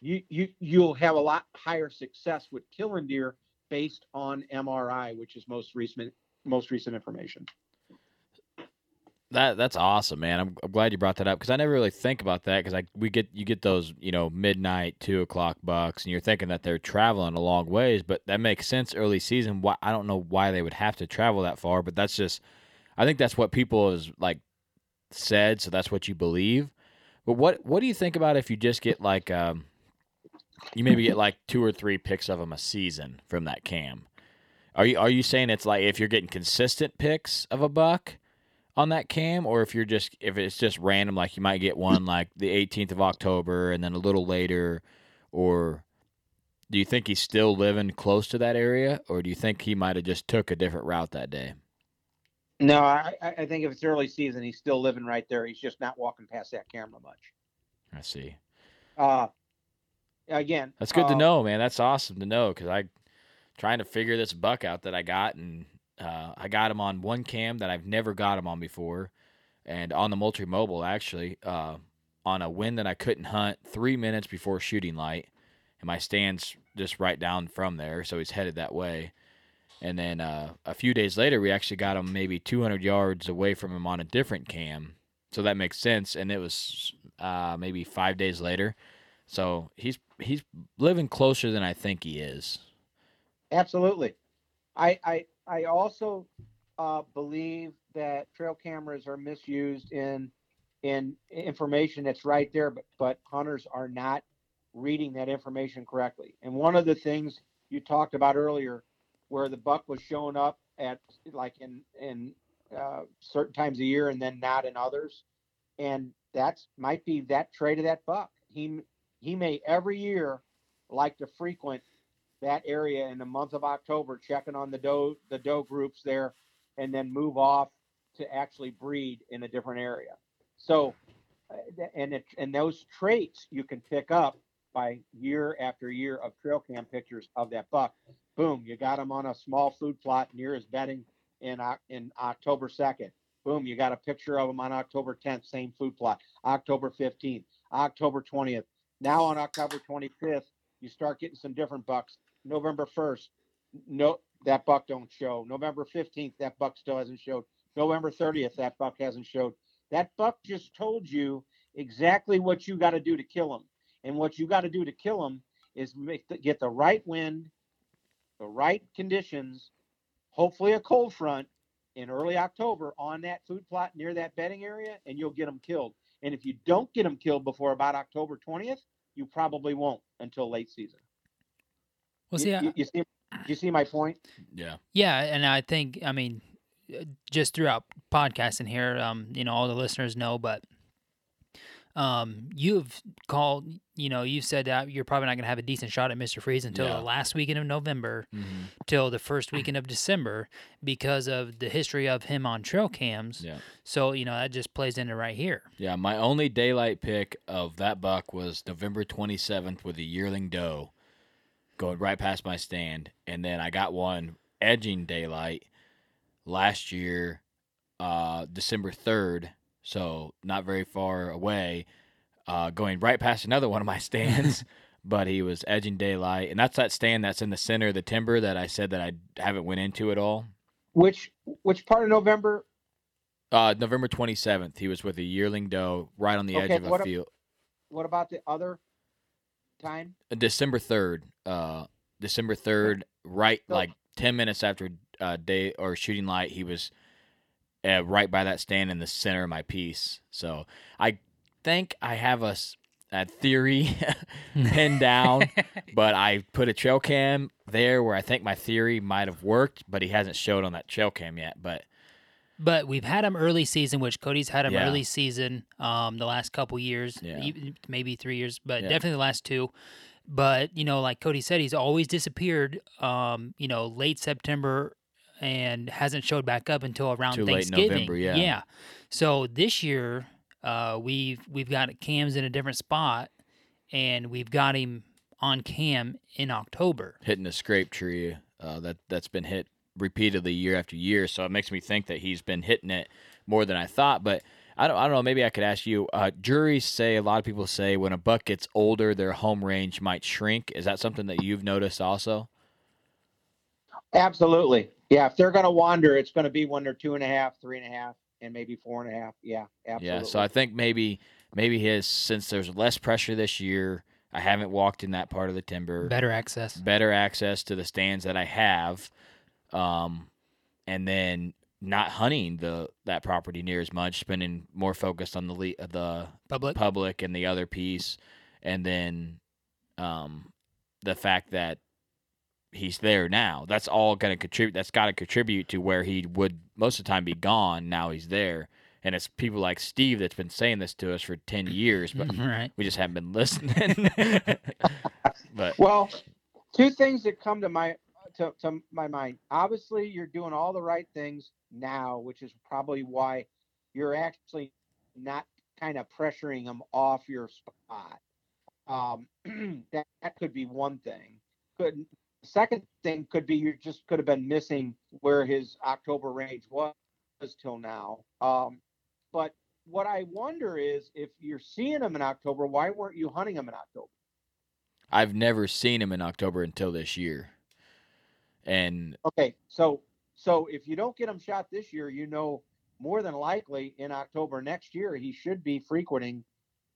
you you you'll have a lot higher success with killing deer based on MRI, which is most recent most recent information. That that's awesome, man. I'm, I'm glad you brought that up because I never really think about that because I we get you get those you know midnight two o'clock bucks and you're thinking that they're traveling a long ways, but that makes sense early season. Why I don't know why they would have to travel that far, but that's just I think that's what people is like said, so that's what you believe. But what what do you think about if you just get like um you maybe get like two or three picks of them a season from that cam? Are you are you saying it's like if you're getting consistent picks of a buck? on that cam or if you're just if it's just random like you might get one like the 18th of October and then a little later or do you think he's still living close to that area or do you think he might have just took a different route that day no I, I think if it's early season he's still living right there he's just not walking past that camera much i see uh again that's good uh, to know man that's awesome to know because i trying to figure this buck out that i got and uh, I got him on one cam that I've never got him on before, and on the Moultrie Mobile actually uh, on a wind that I couldn't hunt three minutes before shooting light, and my stand's just right down from there, so he's headed that way. And then uh, a few days later, we actually got him maybe 200 yards away from him on a different cam, so that makes sense. And it was uh, maybe five days later, so he's he's living closer than I think he is. Absolutely, I I I also uh, believe that trail cameras are misused in in information that's right there, but but hunters are not reading that information correctly. And one of the things you talked about earlier, where the buck was showing up at like in in uh, certain times of year and then not in others, and that's might be that trait of that buck. He he may every year like to frequent that area in the month of October, checking on the doe the doe groups there, and then move off to actually breed in a different area. So, uh, and it, and those traits you can pick up by year after year of trail cam pictures of that buck. Boom, you got him on a small food plot near his bedding in in October 2nd. Boom, you got a picture of him on October 10th, same food plot. October 15th, October 20th. Now on October 25th, you start getting some different bucks. November 1st, no, that buck don't show. November 15th, that buck still hasn't showed. November 30th, that buck hasn't showed. That buck just told you exactly what you got to do to kill him. And what you got to do to kill him is make the, get the right wind, the right conditions, hopefully a cold front in early October on that food plot near that bedding area, and you'll get them killed. And if you don't get them killed before about October 20th, you probably won't until late season. Well, You- see, I- you, you see, you see my point? Yeah. Yeah, and I think I mean, uh, just throughout podcasting here, um, you know, all the listeners know, but um, you've called, you know, you've said that you're probably not going to have a decent shot at Mister Freeze until Yeah. the last weekend of November, Mhm. till the first weekend of December, because of the history of him on trail cams. Yeah. So you know that just plays into right here. Yeah, my only daylight pick of that buck was November 27th with a yearling doe going right past my stand. And then I got one edging daylight last year, uh, December 3rd. So not very far away, uh, going right past another one of my stands. but he was edging daylight. And that's that stand that's in the center of the timber that I said that I haven't went into at all. Which which part of November? Uh, November 27th, he was with a yearling doe right on the edge of a field. What about the other time? Uh, December third. Uh, December third, right So- like ten minutes after uh, day or shooting light, he was uh, right by that stand in the center of my piece. So I think I have a, a theory pinned down, but I put a trail cam there where I think my theory might have worked, but he hasn't showed on that trail cam yet. But But we've had him early season, which Cody's had him Yeah. early season um, the last couple years, Yeah. maybe three years, but Yeah. definitely the last two. But you know, like Cody said, he's always disappeared. Um, you know, late September and hasn't showed back up until around Too late Thanksgiving. November, yeah. Yeah. So this year, uh, we've we've got cams in a different spot, and we've got him on cam in October. hitting a scrape tree uh, that that's been hit repeatedly year after year. So it makes me think that he's been hitting it more than I thought. But I don't I don't know. Maybe I could ask you. Uh, Drurys say a lot of people say when a buck gets older, their home range might shrink. Is that something that you've noticed also? Absolutely. Yeah. If they're going to wander, it's going to be when they're two and a half, three and a half, and maybe four and a half. Yeah. Absolutely. Yeah. So I think maybe maybe his since there's less pressure this year. I haven't walked in that part of the timber. Better access. better access to the stands that I have, um, and then not hunting the that property near as much, spending more focused on the le- the Public. public and the other piece, and then um, the fact that he's there now. That's all going to contribute. That's got to contribute to where he would most of the time be gone. Now he's there. And it's people like Steve that's been saying this to us for ten years, but Right. we just haven't been listening. but Well, two things that come to my to, to my mind. Obviously, you're doing all the right things now, which is probably why you're actually not kind of pressuring them off your spot. Um, that that could be one thing. Could second thing could be you just could have been missing where his October range was till now. Um, but what I wonder is if you're seeing him in October, why weren't you hunting him in October? I've never seen him in October until this year. And Okay, so so if you don't get him shot this year, you know more than likely in October next year he should be frequenting.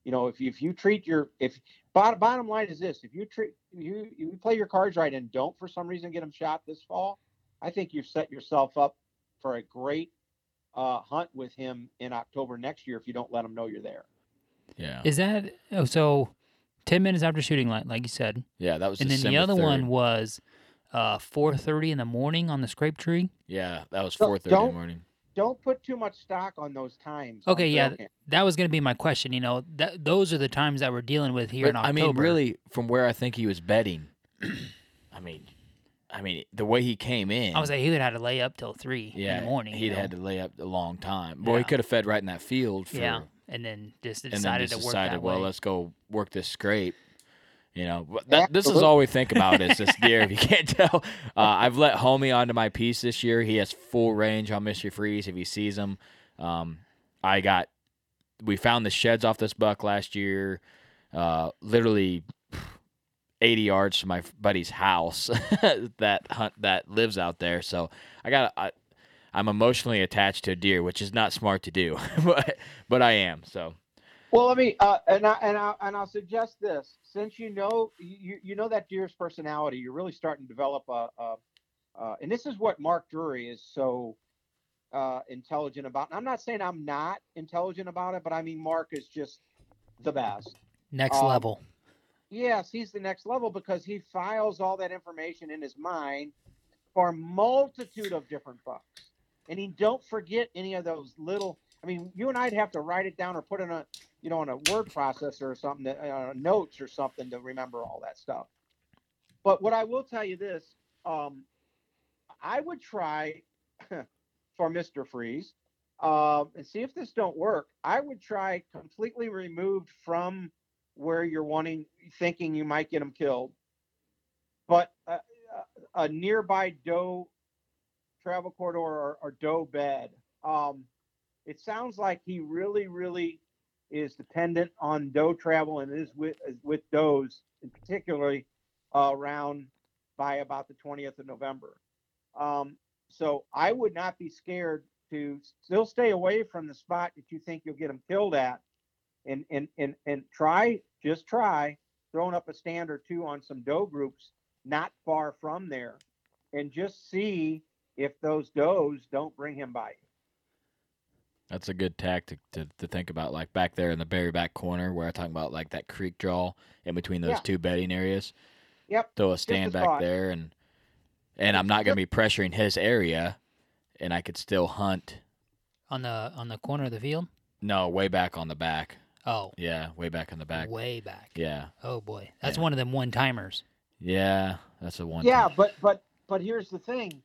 You know, if you, if you treat your if bottom bottom line is this: if you treat you you play your cards right and don't for some reason get them shot this fall, I think you've set yourself up for a great uh, hunt with him in October next year if you don't let him know you're there. yeah, Is that oh, so? Ten minutes after shooting light, like you said. yeah, that was and then the December other one was uh 4:30 in the morning on the scrape tree. Yeah, that was Don't- 4:30 in the morning. Don't put too much stock on those times. Okay, yeah, trail that was going to be my question. You know, that those are the times that we're dealing with here But, in October. I mean, really, from where I think he was betting, I mean, I mean, the way he came in, I was like, he would have had to lay up till three yeah, in the morning. he'd you know? had to lay up a long time. Boy, he could have fed right in that field for, yeah, and then just and then decided just to work decided, that well, way. let's go work this scrape. You know, that, this is all we think about is this deer. If you can't tell, uh, I've let Homie onto my piece this year. He has full range on Mister Freeze if he sees them. Um, I got, we found the sheds off this buck last year, uh, literally 80 yards from my buddy's house that hunt that lives out there. So I got, I, I'm emotionally attached to a deer, which is not smart to do, but but I am. So Well, let me uh, and I and I and I'll suggest this: since you know you you know that deer's personality, you're really starting to develop a, a uh, and this is what Mark Drury is so uh, intelligent about. And I'm not saying I'm not intelligent about it, but I mean Mark is just the best. Next um, level. Yes, he's the next level because he files all that information in his mind for a multitude of different bucks, and he don't forget any of those little. I mean, you and I'd have to write it down or put in a, you know, in a word processor or something, that, uh, notes or something to remember all that stuff. But what I will tell you this, um, I would try for Mister Freeze um, and see if this don't work. I would try completely removed from where you're wanting, thinking you might get them killed, but a, a- a nearby doe travel corridor or, or doe bed. Um, it sounds like he really, really is dependent on doe travel and is with is with does, in particularly uh, around by about the 20th of November. Um, so I would not be scared to still stay away from the spot that you think you'll get them killed at, and and and and try just try throwing up a stand or two on some doe groups not far from there, and just see if those does don't bring him by. That's a good tactic to, to think about. Like back there in the very back corner where I talking about like that creek draw in between those Yeah. two bedding areas. Yep. Throw a stand back thought. there and and I'm not gonna be pressuring his area and I could still hunt on the on the corner of the field. no, way back on the back. Oh, Yeah, way back in the back. way back. Yeah. Oh boy, that's Yeah. one of them one timers. Yeah. That's a one yeah but but but here's the thing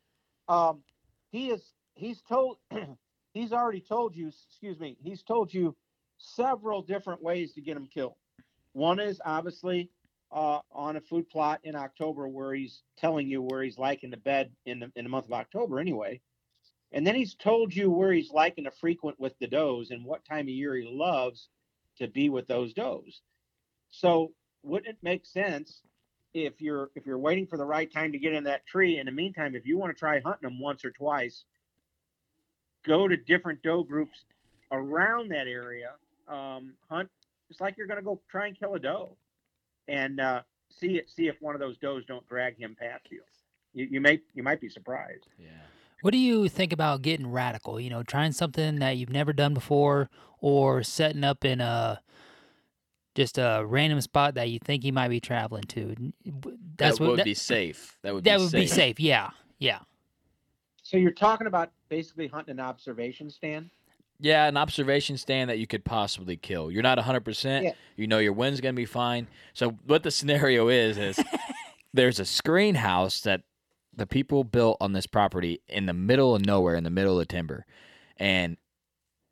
um he is he's told he's already told you excuse me he's told you several different ways to get him killed. One is obviously uh on a food plot in october where he's telling you where he's liking the bed in the in the month of october anyway. And then he's told you where he's liking to frequent with the does and what time of year he loves to be with those does so wouldn't it make sense if you're if you're waiting for the right time to get in that tree? In the meantime if you want to try hunting them once or twice go to different doe groups around that area um, hunt just like you're going to go try and kill a doe and uh, see it see if one of those does don't drag him past you you, you may you might be surprised Yeah. What do you think about getting radical? You know, trying something that you've never done before, or setting up in a just a random spot that you think you might be traveling to. That's that what would that, be safe. That would that be would safe. be safe. Yeah, yeah. So you're talking about basically hunting an observation stand Yeah, an observation stand that you could possibly kill. You're not 100%. Yeah. You know your wind's going to be fine. So what the scenario is is there's a screen house that the people built on this property in the middle of nowhere in the middle of timber. And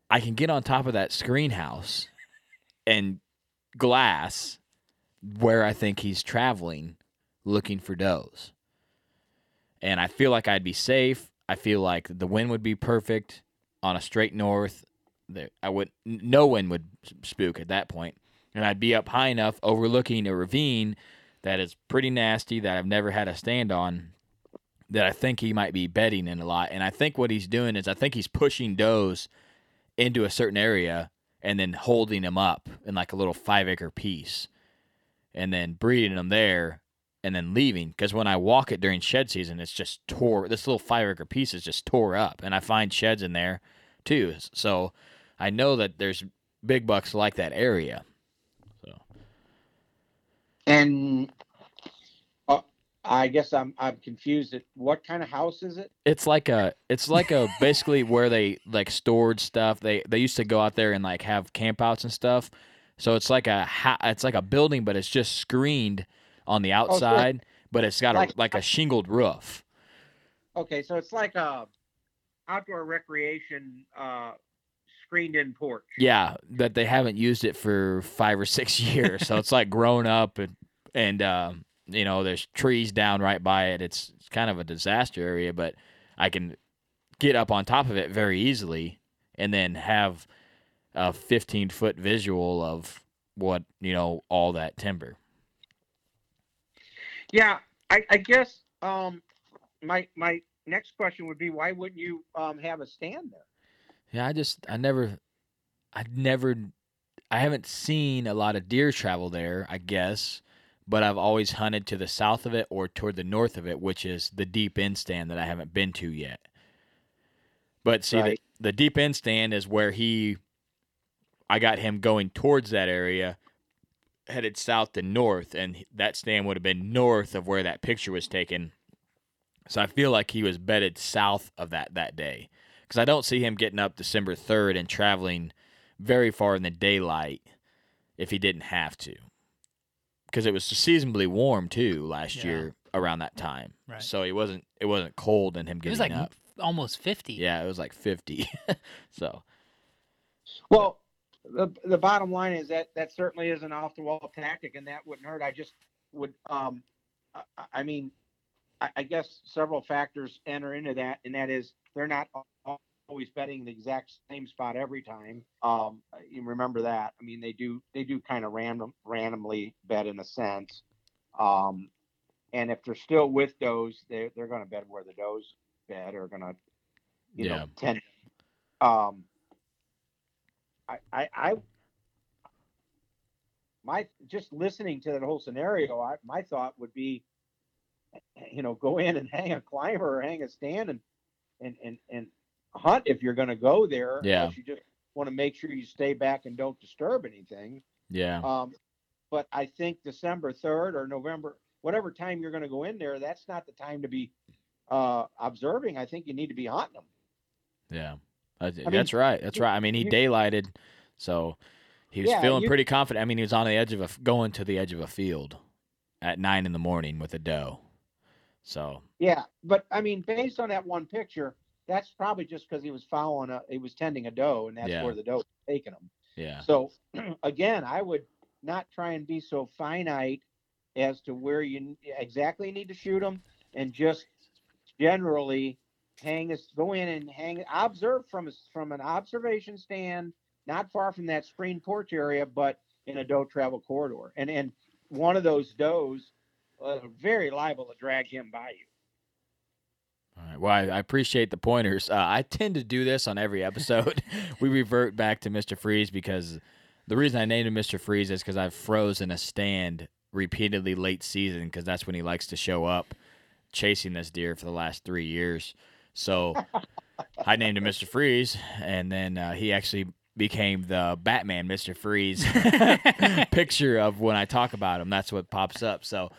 I can get on top of that screen house and glass where I think he's traveling looking for does. And I feel like I'd be safe. I feel like the wind would be perfect on a straight north. I would no one would spook at that point, and I'd be up high enough overlooking a ravine that is pretty nasty that I've never had a stand on. That I think he might be betting in a lot, and I think what he's doing is I think he's pushing does into a certain area and then holding them up in like a little five acre piece, and then breeding them there and then leaving because when I walk it during shed season, it's just tore. This little five acre piece is just tore up, and I find sheds in there too. So I know that there's big bucks like that area. So and uh, I guess I'm I'm confused. At what kind of house is it? It's like a it's like a basically where they like stored stuff. They they used to go out there and like have campouts and stuff. So it's like a ha- it's like a building, but it's just screened on the Oh, so outside, but it's got like- a like a shingled roof. Okay, so it's like a outdoor recreation uh, screened-in porch. Yeah, that they haven't used it for five or six years, so it's like grown up and and um, you know there's trees down right by it. It's, it's kind of a disaster area, but I can get up on top of it very easily and then have a 15 foot visual of what you know all that timber. Yeah, I, I guess um, my my next question would be why wouldn't you um, have a stand there? Yeah, I just I never I never I haven't seen a lot of deer travel there, I guess, but I've always hunted to the south of it or toward the north of it, which is the deep end stand that I haven't been to yet. But see Right. the, the deep end stand is where he I got him going towards that area headed south to north and that stand would have been north of where that picture was taken. So I feel like he was bedded south of that that day because I don't see him getting up December 3rd and traveling very far in the daylight if he didn't have to. Because it was seasonably warm too last Yeah. year around that time. Right. So it wasn't it wasn't cold in him It getting was like up. almost 50. Yeah, it was like 50. so Well, the the bottom line is that that certainly is an off the wall tactic, and that wouldn't hurt. I just would, um, I, I mean, I, I guess several factors enter into that, and that is they're not always betting the exact same spot every time. Um, you remember that? I mean, they do they do kind of random randomly bet in a sense. Um, and if they're still with does, they're they're going to bet where the does bet are going to, you Yeah. know, tend. Um, I, I, I, my just listening to that whole scenario, I, my thought would be, you know, go in and hang a climber or hang a stand and and and and hunt if you're going to go there. Yeah. You just want to make sure you stay back and don't disturb anything. yeah. Um, but I think December third or November, whatever time you're going to go in there, that's not the time to be uh, observing. I think you need to be hunting them. Yeah, that's, mean, that's right. That's right. I mean, he daylighted, so he was Yeah, feeling pretty confident. I mean, he was on the edge of a going to the edge of a field at nine in the morning with a doe. So Yeah, but I mean, based on that one picture, that's probably just because he was following a, he was tending a doe, and that's Yeah. where the doe was taking him. yeah, So again, I would not try and be so finite as to where you exactly need to shoot them, and just generally hang us, go in and hang, observe from a, from an observation stand, not far from that screen porch area, but in a doe travel corridor, and and one of those does, uh, very liable to drag him by you. All right. Well, I, I appreciate the pointers. Uh, I tend to do this on every episode. we revert back to Mr. Freeze because the reason I named him Mr. Freeze is because I've frozen a stand repeatedly late season because that's when he likes to show up chasing this deer for the last three years. So I named him Mr. Freeze, and then uh, he actually became the Batman Mr. Freeze picture of when I talk about him. That's what pops up. So